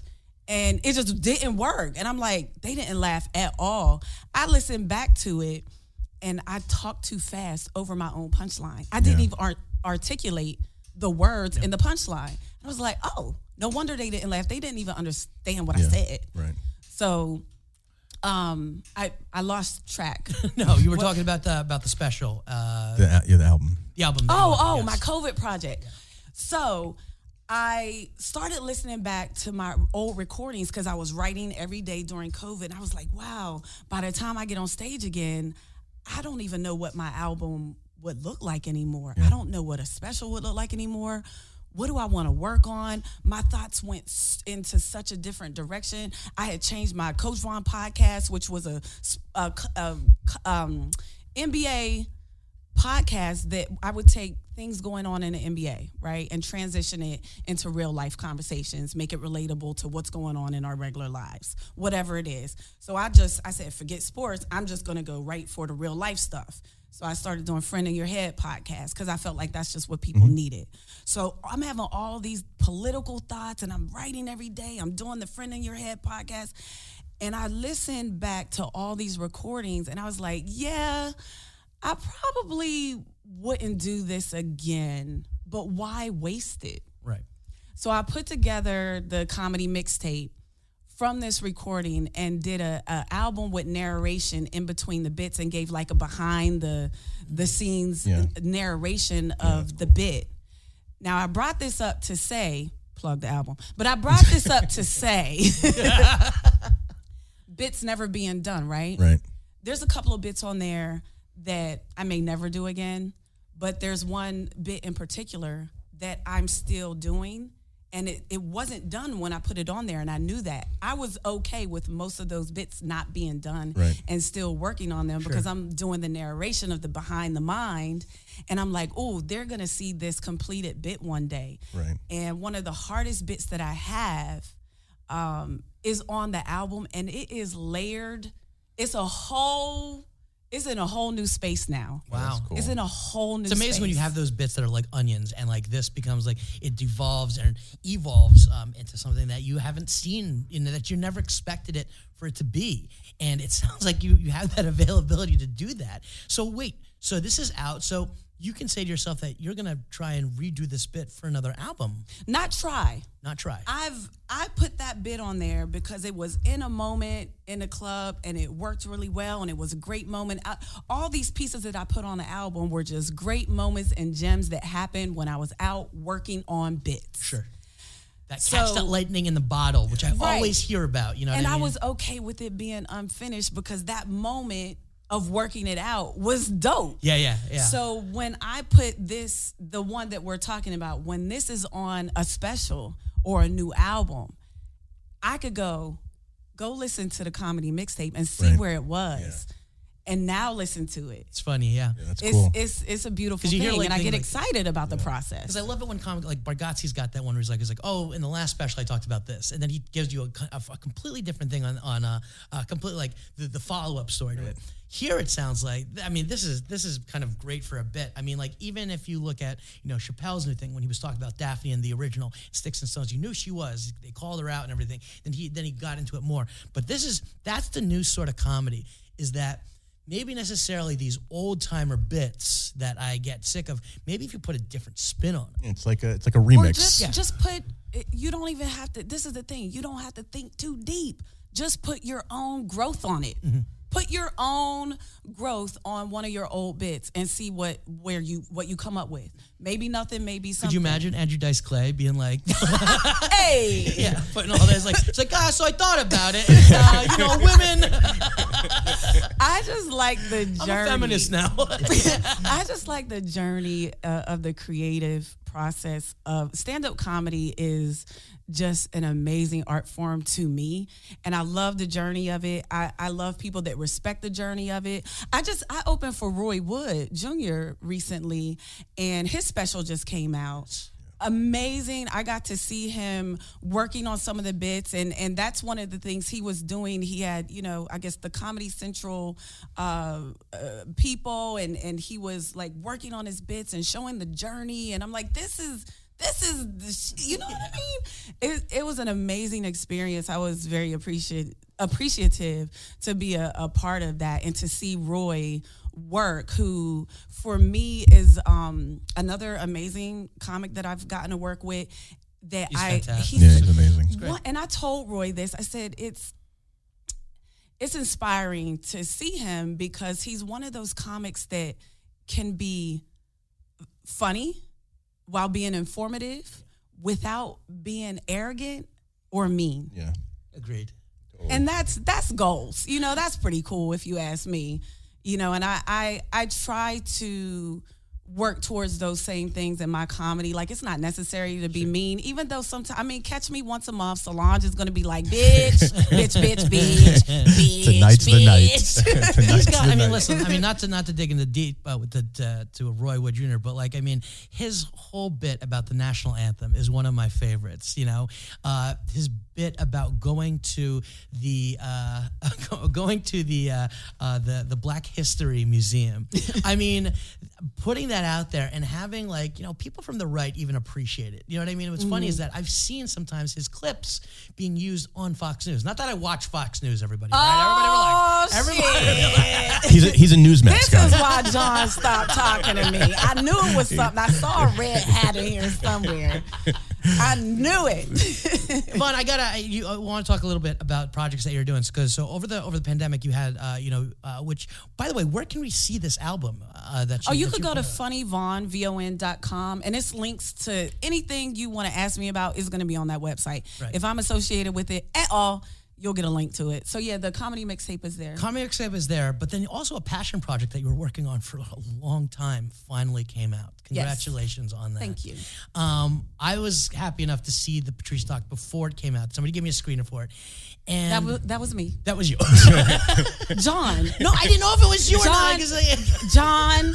And it just didn't work. And I'm like, they didn't laugh at all. I listened back to it and I talked too fast over my own punchline. I didn't yeah. even art- articulate the words in the punchline. I was like, oh, no wonder they didn't laugh. They didn't even understand what yeah, I said. Right. So Um, I I lost track. No, you were talking about the about the special, uh, The, yeah, the album. the album. that you Oh, wanted, oh, yes. my COVID project. So I started listening back to my old recordings because I was writing every day during COVID. I was like, wow, by the time I get on stage again, I don't even know what my album would look like anymore. I don't know what a special would look like anymore. What do I want to work on? My thoughts went into such a different direction. I had changed my Coach Von podcast, which was a um, NBA podcast that I would take things going on in the NBA, right, and transition it into real life conversations, make it relatable to what's going on in our regular lives, whatever it is. So I just I said, forget sports. I'm just gonna go right for the real life stuff. So I started doing Friend in Your Head podcast because I felt like that's just what people mm-hmm. needed. So I'm having all these political thoughts and I'm writing every day. I'm doing the Friend in Your Head podcast. And I listened back to all these recordings and I was like, yeah, I probably wouldn't do this again, but why waste it? right. So I put together the comedy mixtape from this recording and did a, a album with narration in between the bits and gave like a behind the the scenes Yeah. narration of the bit. Now I brought this up to say plug the album, but I brought this up to say bits never being done, right? Right. there's a couple of bits on there that I may never do again, but there's one bit in particular that I'm still doing. And it, it wasn't done when I put it on there, and I knew that. I was okay with most of those bits not being done Right. and still working on them because I'm doing the narration of the behind the mind. And I'm like, oh, they're gonna see this completed bit one day. Right. And one of the hardest bits that I have um, is on the album, and it is layered. It's a whole. It's in a whole new space now. Wow. Cool. It's in a whole new. Space. It's amazing when you have those bits that are like onions, and like this becomes like it devolves and evolves um, into something that you haven't seen, you know, that you never expected it for it to be. And it sounds like you you have that availability to do that. So wait, so this is out. So you can say to yourself that you're gonna try and redo this bit for another album, not try. not try. I've I put that bit on there because it was in a moment in the club and it worked really well and it was a great moment. I, all these pieces that I put on the album were just great moments and gems that happened when I was out working on bits. Sure. That So- catch that lightning in the bottle, which I Right. always hear about. You know, and I, I mean? was okay with it being unfinished because that moment of working it out was dope. yeah, yeah, yeah. So when I put this, the one that we're talking about, when this is on a special or a new album, I could go, go listen to the comedy mixtape and see Right. where it was, and now listen to it. it's funny, yeah. That's It's cool. it's it's a beautiful you thing, hear, like, and I get like- excited about the process. Because I love it when comic like Bargatze's got that one where he's like, he's like, oh, in the last special I talked about this, and then he gives you a, a, a completely different thing on on uh, a, a completely like the, the follow up story to it. Here it sounds like I mean this is this is kind of great for a bit. I mean like even if you look at you know Chappelle's new thing when he was talking about Daphne and the original Sticks and Stones, you knew she was. They called her out and everything. Then he then he got into it more. But this is that's the new sort of comedy is that maybe necessarily these old timer bits that I get sick of. Maybe if you put a different spin on it. It's like a it's like a or remix. just just put. You don't even have to. This is the thing. You don't have to think too deep. Just put your own growth on it. Mm-hmm. Put your own growth on one of your old bits and see what where you what you come up with. Maybe nothing. Maybe something. Could you imagine Andrew Dice Clay being like, Hey, yeah, putting all this like, it's like, ah, so I thought about it. And, uh, you know, women. I just like the journey. I'm a feminist now. I just like the journey uh, of the creative process of stand up comedy is just an amazing art form to me and I love the journey of it. I, I love people that respect the journey of it. I just I opened for Roy Wood Jr. recently and his special just came out amazing. I got to see him working on some of the bits, and and that's one of the things he was doing. He had, you know, I guess the Comedy Central uh, uh, people, and and he was like working on his bits and showing the journey. And I'm like, this is. This is, the sh-, you know what I mean? It, it was an amazing experience. I was very appreciative appreciative to be a, a part of that and to see Roy work who for me is um, another amazing comic that I've gotten to work with that He's I fantastic. he's yeah, it's amazing. one, and I told Roy this. I said it's it's inspiring to see him because he's one of those comics that can be funny while being informative without being arrogant or mean. Yeah. Agreed. And that's that's goals. You know, that's pretty cool if you ask me. You know, and I I I try to work towards those same things in my comedy. Like it's not necessary to be mean, even though sometimes I mean, catch me once a month. Solange is going to be like, bitch, bitch, bitch, bitch, bitch. Tonight's the bitch. night. Tonight's He's the I mean, night. listen. I mean, not to not to dig into deep uh, with the uh, to Roy Wood Jr., but like, I mean, his whole bit about the national anthem is one of my favorites. You know, uh, his bit about going to the uh, going to the uh, uh, the the Black History Museum. I mean, putting that out there and having like you know people from the right even appreciate it. You know what I mean? What's funny is mm-hmm. that I've seen sometimes his clips being used on Fox News. Not that I watch Fox News, everybody. Right? Oh, Everybody relax. Everybody. shit. he's a, he's a Newsmax This guy. is why John stopped talking to me. I knew it was something. I saw a red hat in here somewhere. I knew it. Von, I gotta. You I want to talk a little bit about projects that you're doing because so over the over the pandemic, you had uh, you know, uh, which by the way, where can we see this album? Uh, that Oh, you could go to funnyvon, V-O-N.com, and it's links to anything you want to ask me about is going to be on that website. Right. If I'm associated with it at all, you'll get a link to it. So yeah, the comedy mixtape is there. Comic mixtape is there, but then also a passion project that you were working on for a long time finally came out. Congratulations on that. Thank you. Um, I was happy enough to see the Patrice doc before it came out. Somebody gave me a screener for it, and That was that was me, that was you. John. no, I didn't know if it was you or not. John- 'cause I, John,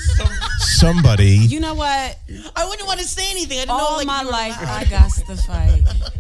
Somebody. you know what? I wouldn't want to say anything. I didn't know. All Like, my you were life, allowed. I got to fight.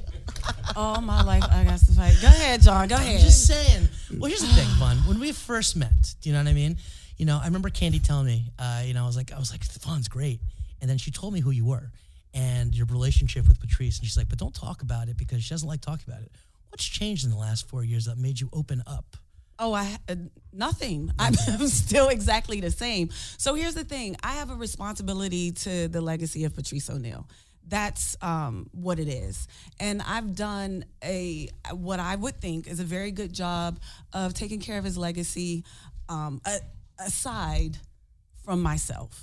All my life, I got to fight. Go ahead, John. Go ahead. I'm just saying. Well, here's the thing, Von. When we first met, do you know what I mean? You know, I remember Candy telling me, uh, you know, I was like, I was like, Von's great, and then she told me who you were and your relationship with Patrice, and she's like, but don't talk about it because she doesn't like talking about it. What's changed in the last four years that made you open up? Oh, I uh, nothing. I'm still exactly the same. So here's the thing: I have a responsibility to the legacy of Patrice O'Neal. That's um, what it is, and I've done a what I would think is a very good job of taking care of his legacy, um, a, aside from myself.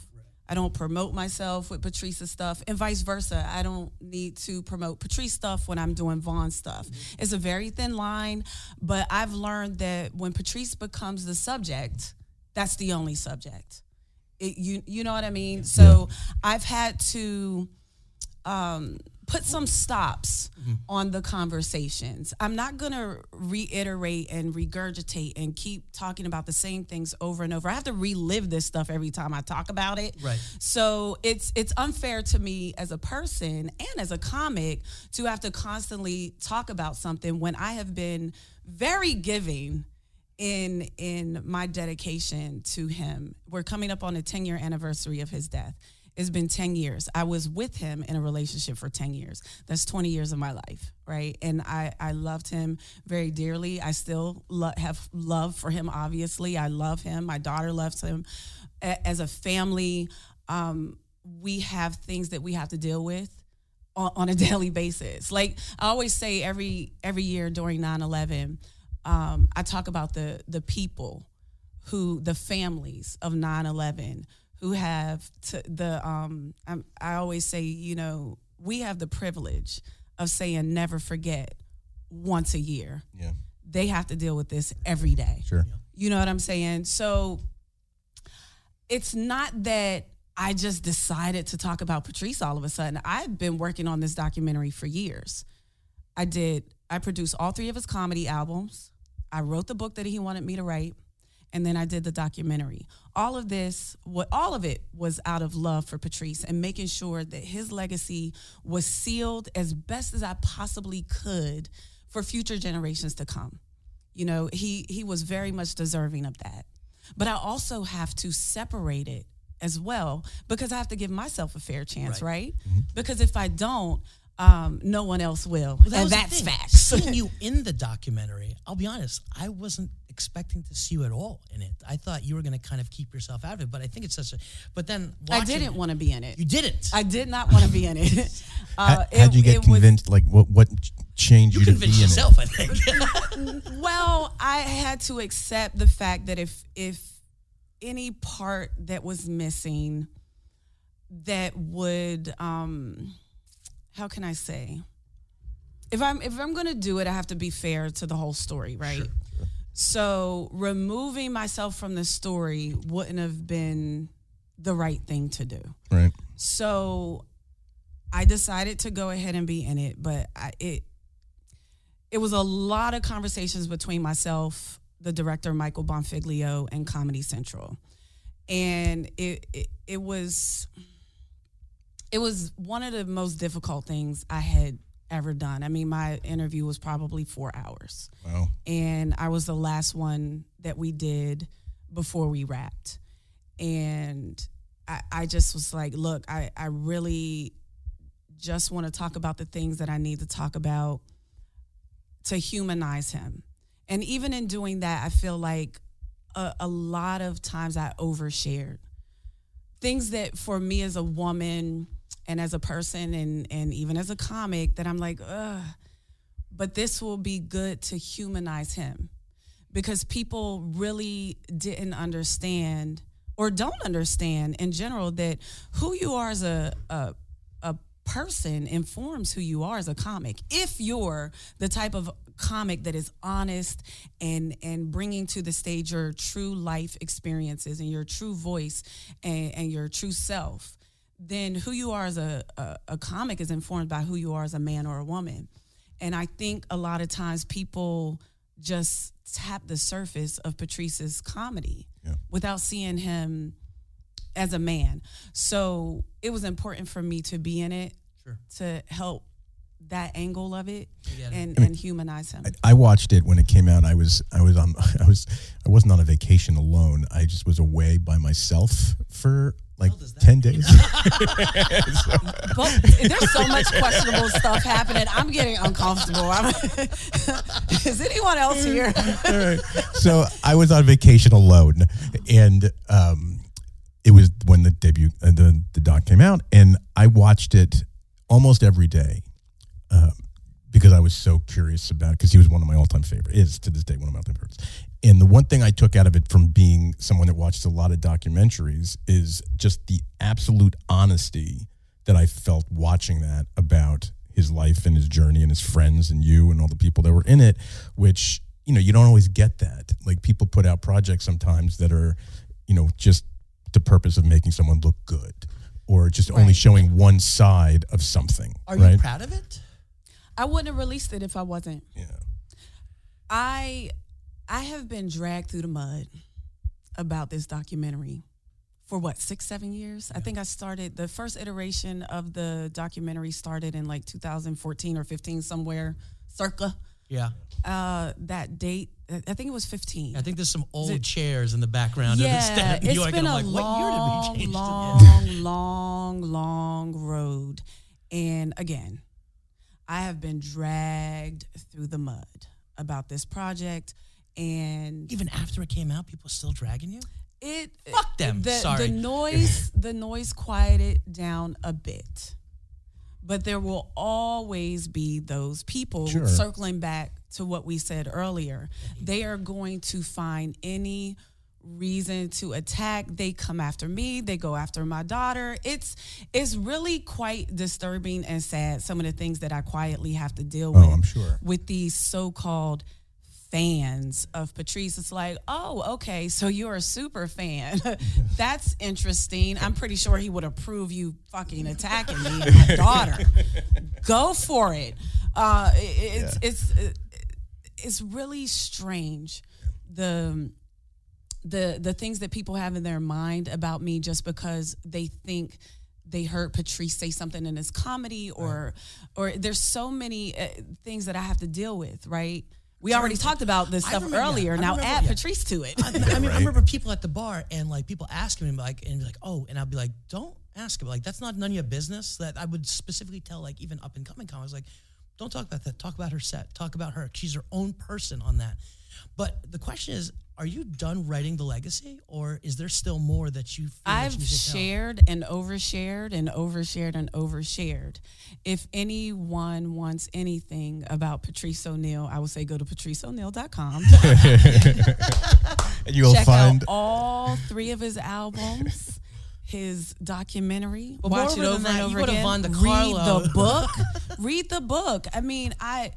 I don't promote myself with Patrice's stuff, and vice versa. I don't need to promote Patrice stuff when I'm doing Von stuff. It's a very thin line, but I've learned that when Patrice becomes the subject, that's the only subject. It, you you know what I mean? So I've had to um, put some stops on the conversations. I'm not going to reiterate and regurgitate and keep talking about the same things over and over. I have to relive this stuff every time I talk about it. Right. So it's it's unfair to me as a person and as a comic to have to constantly talk about something when I have been very giving in in my dedication to him. We're coming up on a 10 year anniversary of his death. It's been 10 years. I was with him in a relationship for 10 years. That's 20 years of my life, right? And I, I loved him very dearly. I still lo- have love for him, obviously. I love him. My daughter loves him. A- As a family, um, we have things that we have to deal with on, on a daily basis. Like I always say every every year during 9/11, um, I talk about the the people who the families of 9/11 who have to, the um I'm, I always say, you know, we have the privilege of saying never forget once a year. Yeah. They have to deal with this every day. Sure. You know what I'm saying? So it's not that I just decided to talk about Patrice all of a sudden. I've been working on this documentary for years. I did, I produced all three of his comedy albums. I wrote the book that he wanted me to write. And then I did the documentary. All of this, what all of it was out of love for Patrice and making sure that his legacy was sealed as best as I possibly could for future generations to come. You know, he he was very much deserving of that. But I also have to separate it as well because I have to give myself a fair chance, right? Mm-hmm. Because if I don't, um, no one else will, Well, that and that's thing. facts. Seeing you in the documentary, I'll be honest, I wasn't expecting to see you at all in it. I thought you were going to kind of keep yourself out of it, but I think it's such a. But then I didn't want to be in it. You didn't. I did not want to be in it. Uh, How'd you get it was- convinced? like, what what changed you, You to convinced be in yourself, I think. well, I had to accept the fact that if if any part that was missing that would um how can I say if I'm if I'm going to do it I have to be fair to the whole story, right? Sure. So, removing myself from the story wouldn't have been the right thing to do. Right. So I decided to go ahead and be in it, but I, it it was a lot of conversations between myself, the director Michael Bonfiglio, and Comedy Central, and it it, it was it was one of the most difficult things I had ever done. I mean, my interview was probably four hours Wow. and I was the last one that we did before we wrapped. And I, I just was like, look, I, I really just want to talk about the things that I need to talk about to humanize him. And even in doing that, I feel like a, a lot of times I overshared things that for me as a woman and as a person and, and even as a comic that I'm like, ugh, but this will be good to humanize him because people really didn't understand or don't understand in general that who you are as a, a, a person informs who you are as a comic. If you're the type of comic that is honest and and bringing to the stage your true life experiences and your true voice and, and your true self, then who you are as a, a, a comic is informed by who you are as a man or a woman. And I think a lot of times people just tap the surface of Patrice's comedy Yeah. without seeing him as a man. So it was important for me to be in it Sure. to help that angle of it get it. and, and humanize him. I watched it when it came out. I was I was on I was I wasn't on a vacation alone. I just was away by myself for like hell does ten days. but there's so much questionable stuff happening. I'm getting uncomfortable. I'm, is anyone else here? All right. So I was on vacation alone, and um, it was when the debut uh, the the doc came out, and I watched it almost every day um, because I was so curious about it. Because he was one of my all time favorite, is to this day one of my all time favorites. And the one thing I took out of it from being someone that watched a lot of documentaries is just the absolute honesty that I felt watching that about his life and his journey and his friends and you and all the people that were in it, which, you know, you don't always get that. Like people put out projects sometimes that are, you know, just the purpose of making someone look good or just only showing one side of something. Are right? you proud of it? I wouldn't have released it if I wasn't. Yeah. I I have been dragged through the mud about this documentary for what six seven years. I think I started the first iteration of the documentary started in like 2014 or 15 somewhere circa Yeah. uh, that date. I think it was 15. I think there's some old it- chairs in the background of the yeah, stand it's York, been a like, what year did long, we change long, long, long road. And again, I have been dragged through the mud about this project, and Even after it came out, people are still dragging you? it Fuck them. The, Sorry. the noise, the noise quieted down a bit, but there will always be those people Sure. circling back to what we said earlier. They are going to find any reason to attack they come after me they go after my daughter it's it's really quite disturbing and sad some of the things that i quietly have to deal Oh, with I'm sure. with these so-called fans of Patrice. It's like, oh, okay, so you're a super fan. That's interesting. I'm pretty sure he would approve you fucking attacking me and my daughter. Go for it. Uh, it- it's it's it's really strange the the the things that people have in their mind about me just because they think they heard Patrice say something in his comedy or or there's so many uh, things that I have to deal with, right? We already talked about this I stuff remember- earlier. I now remember- add yeah. Patrice to it. I, I mean, I Right. remember people at the bar and like people asking me like and be like, oh, and I'd be like, don't ask him. Like that's not none of your business. That I would specifically tell like even up and coming comics like, don't talk about that. Talk about her set. Talk about her. She's her own person on that. But the question is, are you done writing the legacy, or is there still more that you? Feel I've you need to tell? shared and overshared and overshared and overshared. If anyone wants anything about Patrice O'Neal, I would say go to patriceoneal.com. And you'll Check find out all three of his albums. His documentary, But watch it over than and over you go to again. Von Read the book. Read the book. I mean, I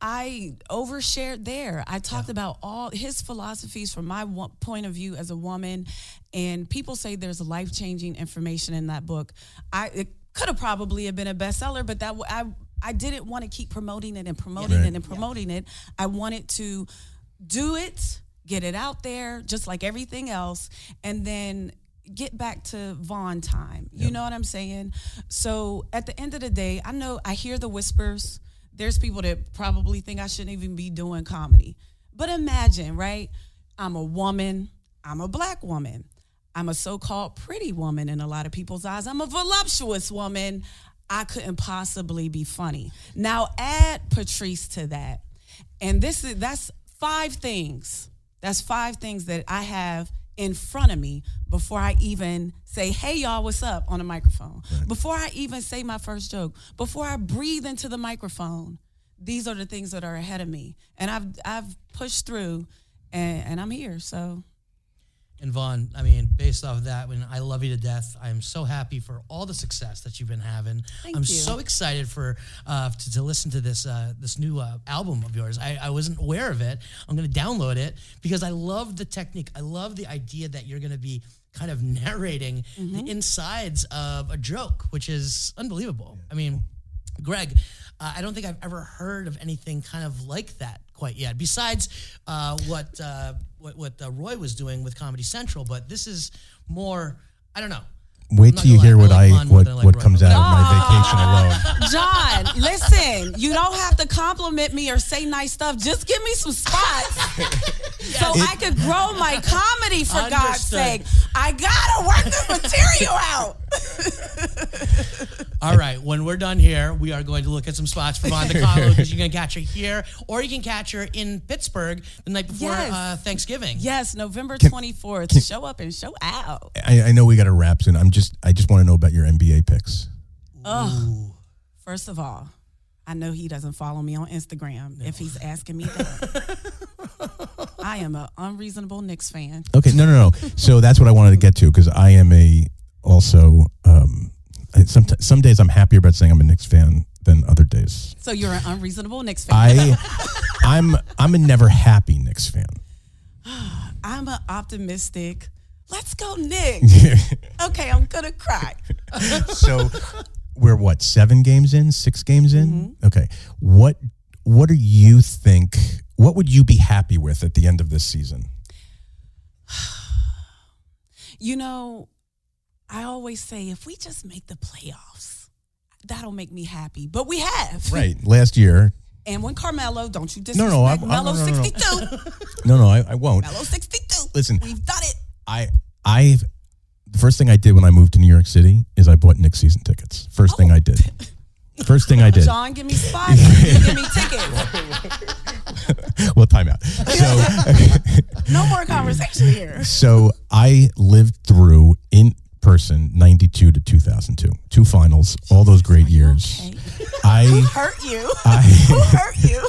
I overshared there. I talked about all his philosophies from my point of view as a woman, and people say there's life changing information in that book. I it could have probably have been a bestseller, but that w- I I didn't want to keep promoting it and promoting Right. it and promoting it. I wanted to do it, get it out there, just like everything else, and then get back to Von time. You know what I'm saying? So at the end of the day, I know I hear the whispers. There's people that probably think I shouldn't even be doing comedy. But imagine, right? I'm a woman, I'm a black woman. I'm a so-called pretty woman in a lot of people's eyes. I'm a voluptuous woman. I couldn't possibly be funny. Now add Patrice to that. And this is that's five things. That's five things that I have in front of me before I even say, "Hey y'all, what's up?" on a microphone. Before I even say my first joke, before I breathe into the microphone. These are the things that are ahead of me. And I've I've pushed through and, and I'm here. So And Von, I mean, based off of that, when I love you to death, I am so happy for all the success that you've been having. Thank I'm you. so excited for uh, to, to listen to this uh, this new uh, album of yours. I, I wasn't aware of it. I'm going to download it because I love the technique. I love the idea that you're going to be kind of narrating Mm-hmm. the insides of a joke, which is unbelievable. I mean, Greg, uh, I don't think I've ever heard of anything kind of like that quite yet. Besides uh, what uh, what, what uh, Roy was doing with Comedy Central, but this is more. I don't know. Wait till you gonna hear what I I like Von more what I like what Roy, comes but- out of my vacation alone. John, listen, you don't have to compliment me or say nice stuff. Just give me some spots so I could grow my comedy for God's sake. I gotta work the material out. All right, when we're done here, we are going to look at some spots for Von DeCarlo because you're going to catch her here, or you can catch her in Pittsburgh the night before Yes. uh, Thanksgiving. Yes, November 24th. Show up and show out. I, I know we got to wrap soon. I'm just I just want to know about your NBA picks. Oh, First of all, I know he doesn't follow me on Instagram if he's asking me that. I am an unreasonable Knicks fan. Okay, no, no, no. So that's what I wanted to get to because I am a also um, some some days I'm happier about saying I'm a Knicks fan than other days. So you're an unreasonable Knicks fan. I I'm I'm a never happy Knicks fan. I'm an optimistic. Let's go, Knicks. okay, I'm gonna cry. So we're what seven games in, six games in. Mm-hmm. Okay, what what do you think? What would you be happy with at the end of this season? You know, I always say if we just make the playoffs, that'll make me happy. But we have. Right, last year. And when Carmelo, don't you No, disrespect no, I'm- I'm- Melo no, no, no. 62. No, no, I, I won't. Melo 62. Listen. We've done it. I I the first thing I did when I moved to New York City is I bought Knicks season tickets. First oh. thing I did. First thing I did. John, give me spots. you give me tickets. Well, time out. So No more conversation here. so I lived through in person 92 to 2002. Two finals, all those great years. Okay. I Hurt you. Who I hurt you?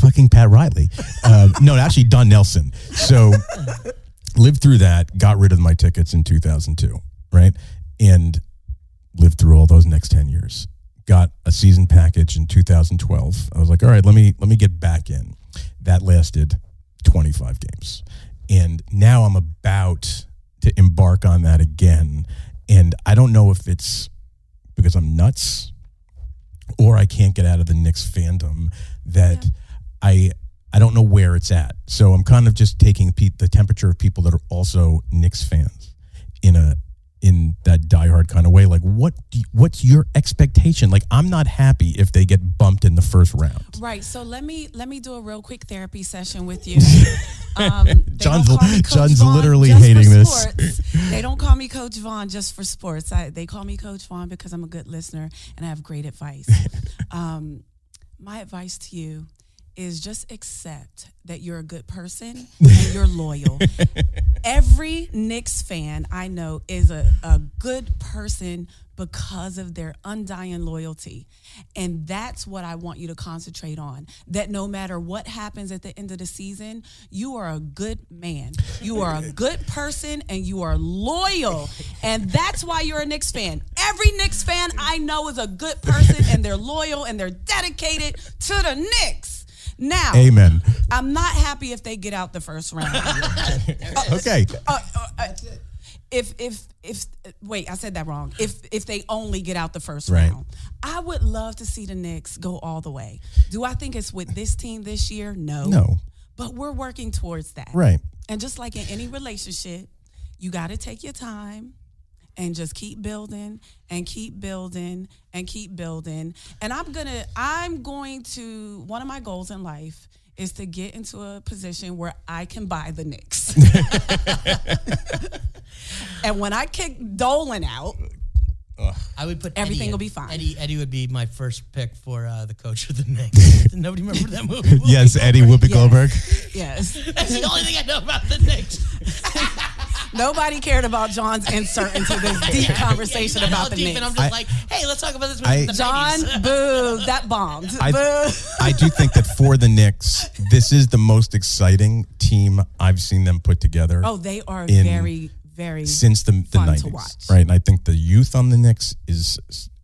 fucking Pat Riley. Um, no, actually Don Nelson. So lived through that, got rid of my tickets in 2002, right? And lived through all those next 10 years. Got a season package in 2012. I was like, all right, let me let me get back in. That lasted 25 games. And now I'm about to embark on that again. And I don't know if it's because I'm nuts or I can't get out of the Knicks fandom that I I don't know where it's at. So I'm kind of just taking the temperature of people that are also Knicks fans in a in that diehard kind of way. Like, what you- what's your expectation? Like, I'm not happy if they get bumped in the first round. Right. So let me let me do a real quick therapy session with you. Um, John's- call me Coach John's Von literally hating this. They don't call me Coach Von just for sports. I, they call me Coach Von because I'm a good listener and I have great advice. Um, my advice to you is just accept that you're a good person and you're loyal. Every Knicks fan I know is a, a good person because of their undying loyalty. And that's what I want you to concentrate on. That no matter what happens at the end of the season, you are a good man. You are a good person and you are loyal. And that's why you're a Knicks fan. Every Knicks fan I know is a good person and they're loyal and they're dedicated to the Knicks. Now, Amen. I'm not happy if they get out the first round. Okay. Uh, uh, uh, if if if wait, I said that wrong. If if they only get out the first Right. round, I would love to see the Knicks go all the way. Do I think it's with this team this year? No. No. But we're working towards that. Right. And just like in any relationship, you got to take your time and just keep building and keep building and keep building. And I'm going to I'm going to one of my goals in life is to get into a position where I can buy the Knicks. and when I kick Dolan out, I would put Everything Eddie will be fine. Eddie, Eddie would be my first pick for uh, the coach of the Knicks. Nobody remember that movie? Yes, Eddie Whoopi Yes. Goldberg. yes. That's the only thing I know about the Knicks. Nobody cared about John's insert into this deep conversation Yeah, about the deep, Knicks. And I'm just like, hey, let's talk about this movie. I- the John, boo, that bombed. I- boo. I do think that for the Knicks, this is the most exciting team I've seen them put together Oh, they are in- very, very. since the, the Fun to 90s. watch. Right. And I think the youth on the Knicks is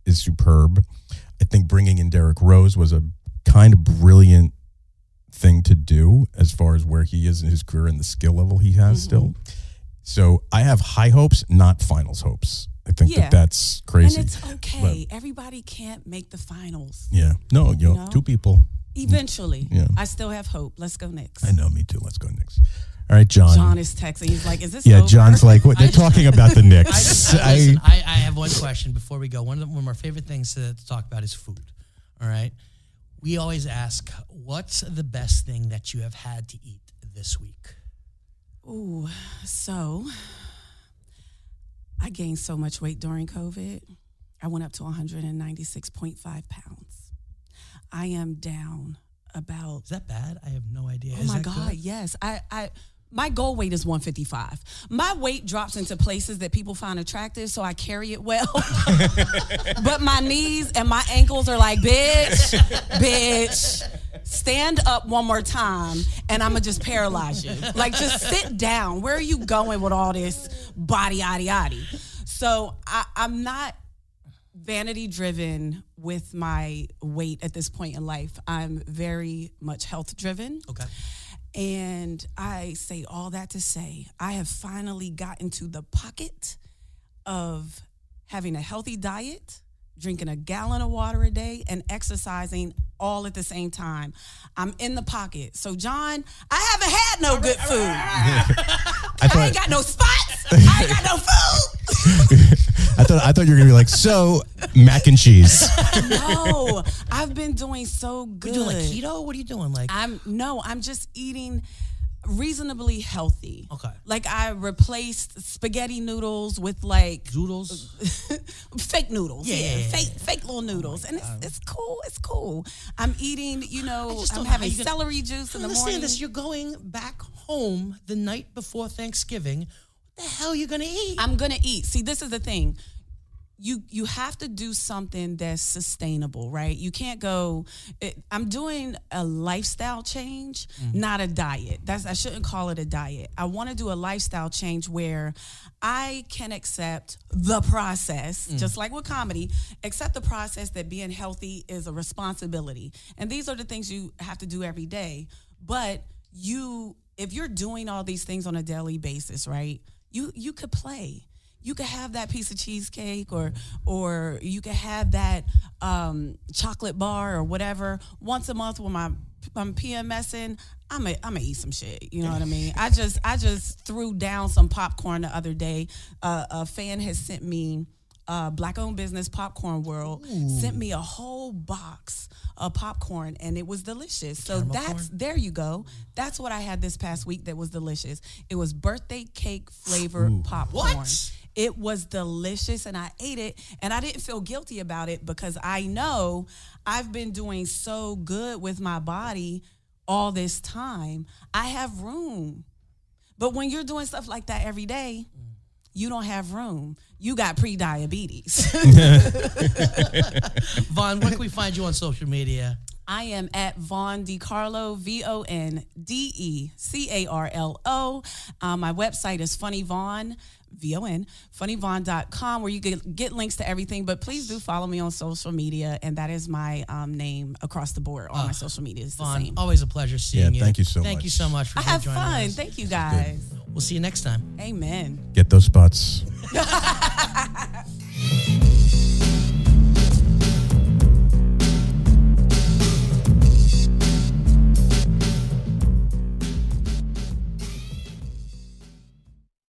is superb. I think bringing in Derrick Rose was a kind of brilliant thing to do as far as where he is in his career and the skill level he has Mm-hmm. still. So I have high hopes, not finals hopes. I think Yeah. that that's crazy. and it's okay. Everybody can't make the finals. yeah. No, you know, know? two people. Eventually, Yeah. I still have hope. Let's go Knicks. I know, me too. Let's go Knicks. All right, John. John is texting. He's like, "Is this?" yeah, over? John's like, what? They're just- talking about the I, Knicks. just, I, listen, I, I have one question before we go. One of, the, one of our favorite things to, to talk about is food. All right. We always ask, what's the best thing that you have had to eat this week? Ooh, so I gained so much weight during COVID. I went up to 196.5 pounds. I am down about Is that bad? I have no idea. Oh Is my God, good? yes. I, I my goal weight is 155. My weight drops into places that people find attractive, so I carry it well. but my knees and my ankles are like, bitch, bitch, stand up one more time and I'm gonna just paralyze you. Like, just sit down. Where are you going with all this body, yaddy, yaddy? So I, I'm not vanity driven with my weight at this point in life. I'm very much health driven. Okay. And I say all that to say, I have finally gotten to the pocket of having a healthy diet, drinking a gallon of water a day, and exercising all at the same time. I'm in the pocket. So, John, I haven't had no good food. I I ain't got no spots. I ain't got no food. I thought I thought you were gonna be like so mac and cheese. No, I've been doing so good. You doing like keto? What are you doing? Like, I'm no, I'm just eating reasonably healthy. Okay. Like I replaced spaghetti noodles with like zoodles? fake noodles. Yeah, Yeah, yeah, yeah, fake yeah. Oh fake little oh noodles. and it's, it's cool. It's cool. I'm eating, you know, I'm don't know how having gonna- celery juice I in the understand morning. this. You're going back home the night before Thanksgiving. What the hell are you going to eat? I'm gonna eat. See, this is the thing. You you have to do something that's sustainable, right? You can't go. It, I'm doing a lifestyle change, mm. not a diet. That's I shouldn't call it a diet. I want to do a lifestyle change where I can accept the process, mm. just like with comedy, accept the process that being healthy is a responsibility, and these are the things you have to do every day. But you, if you're doing all these things on a daily basis, right? You you could play you could have that piece of cheesecake or or you could have that um, chocolate bar or whatever once a month when my I'm PMSing, I'm a, I'm gonna eat some shit. You know what I mean? I just I just threw down some popcorn the other day. Uh, a fan has sent me uh, black owned business popcorn world sent me a whole box of popcorn and it was delicious. So Caramel that's corn? there you go. That's what I had this past week that was delicious. It was birthday cake flavored popcorn. What? It was delicious and I ate it and I didn't feel guilty about it because I know I've been doing so good with my body all this time. I have room. But when you're doing stuff like that every day, you don't have room. You got pre-diabetes. Von, where can we find you on social media? I am at Von DeCarlo, V O N D E C A R L O. Um, my website is Funny Von, V O N, funnyvon.com, where you can get links to everything. But please do follow me on social media, and that is my um, name across the board. All my social media is the Von, same. always a pleasure seeing Yeah, you. thank you so Thank much. Thank you so much for I have joining fun. us. Thank you guys. We'll see you next time. Amen. Get those spots.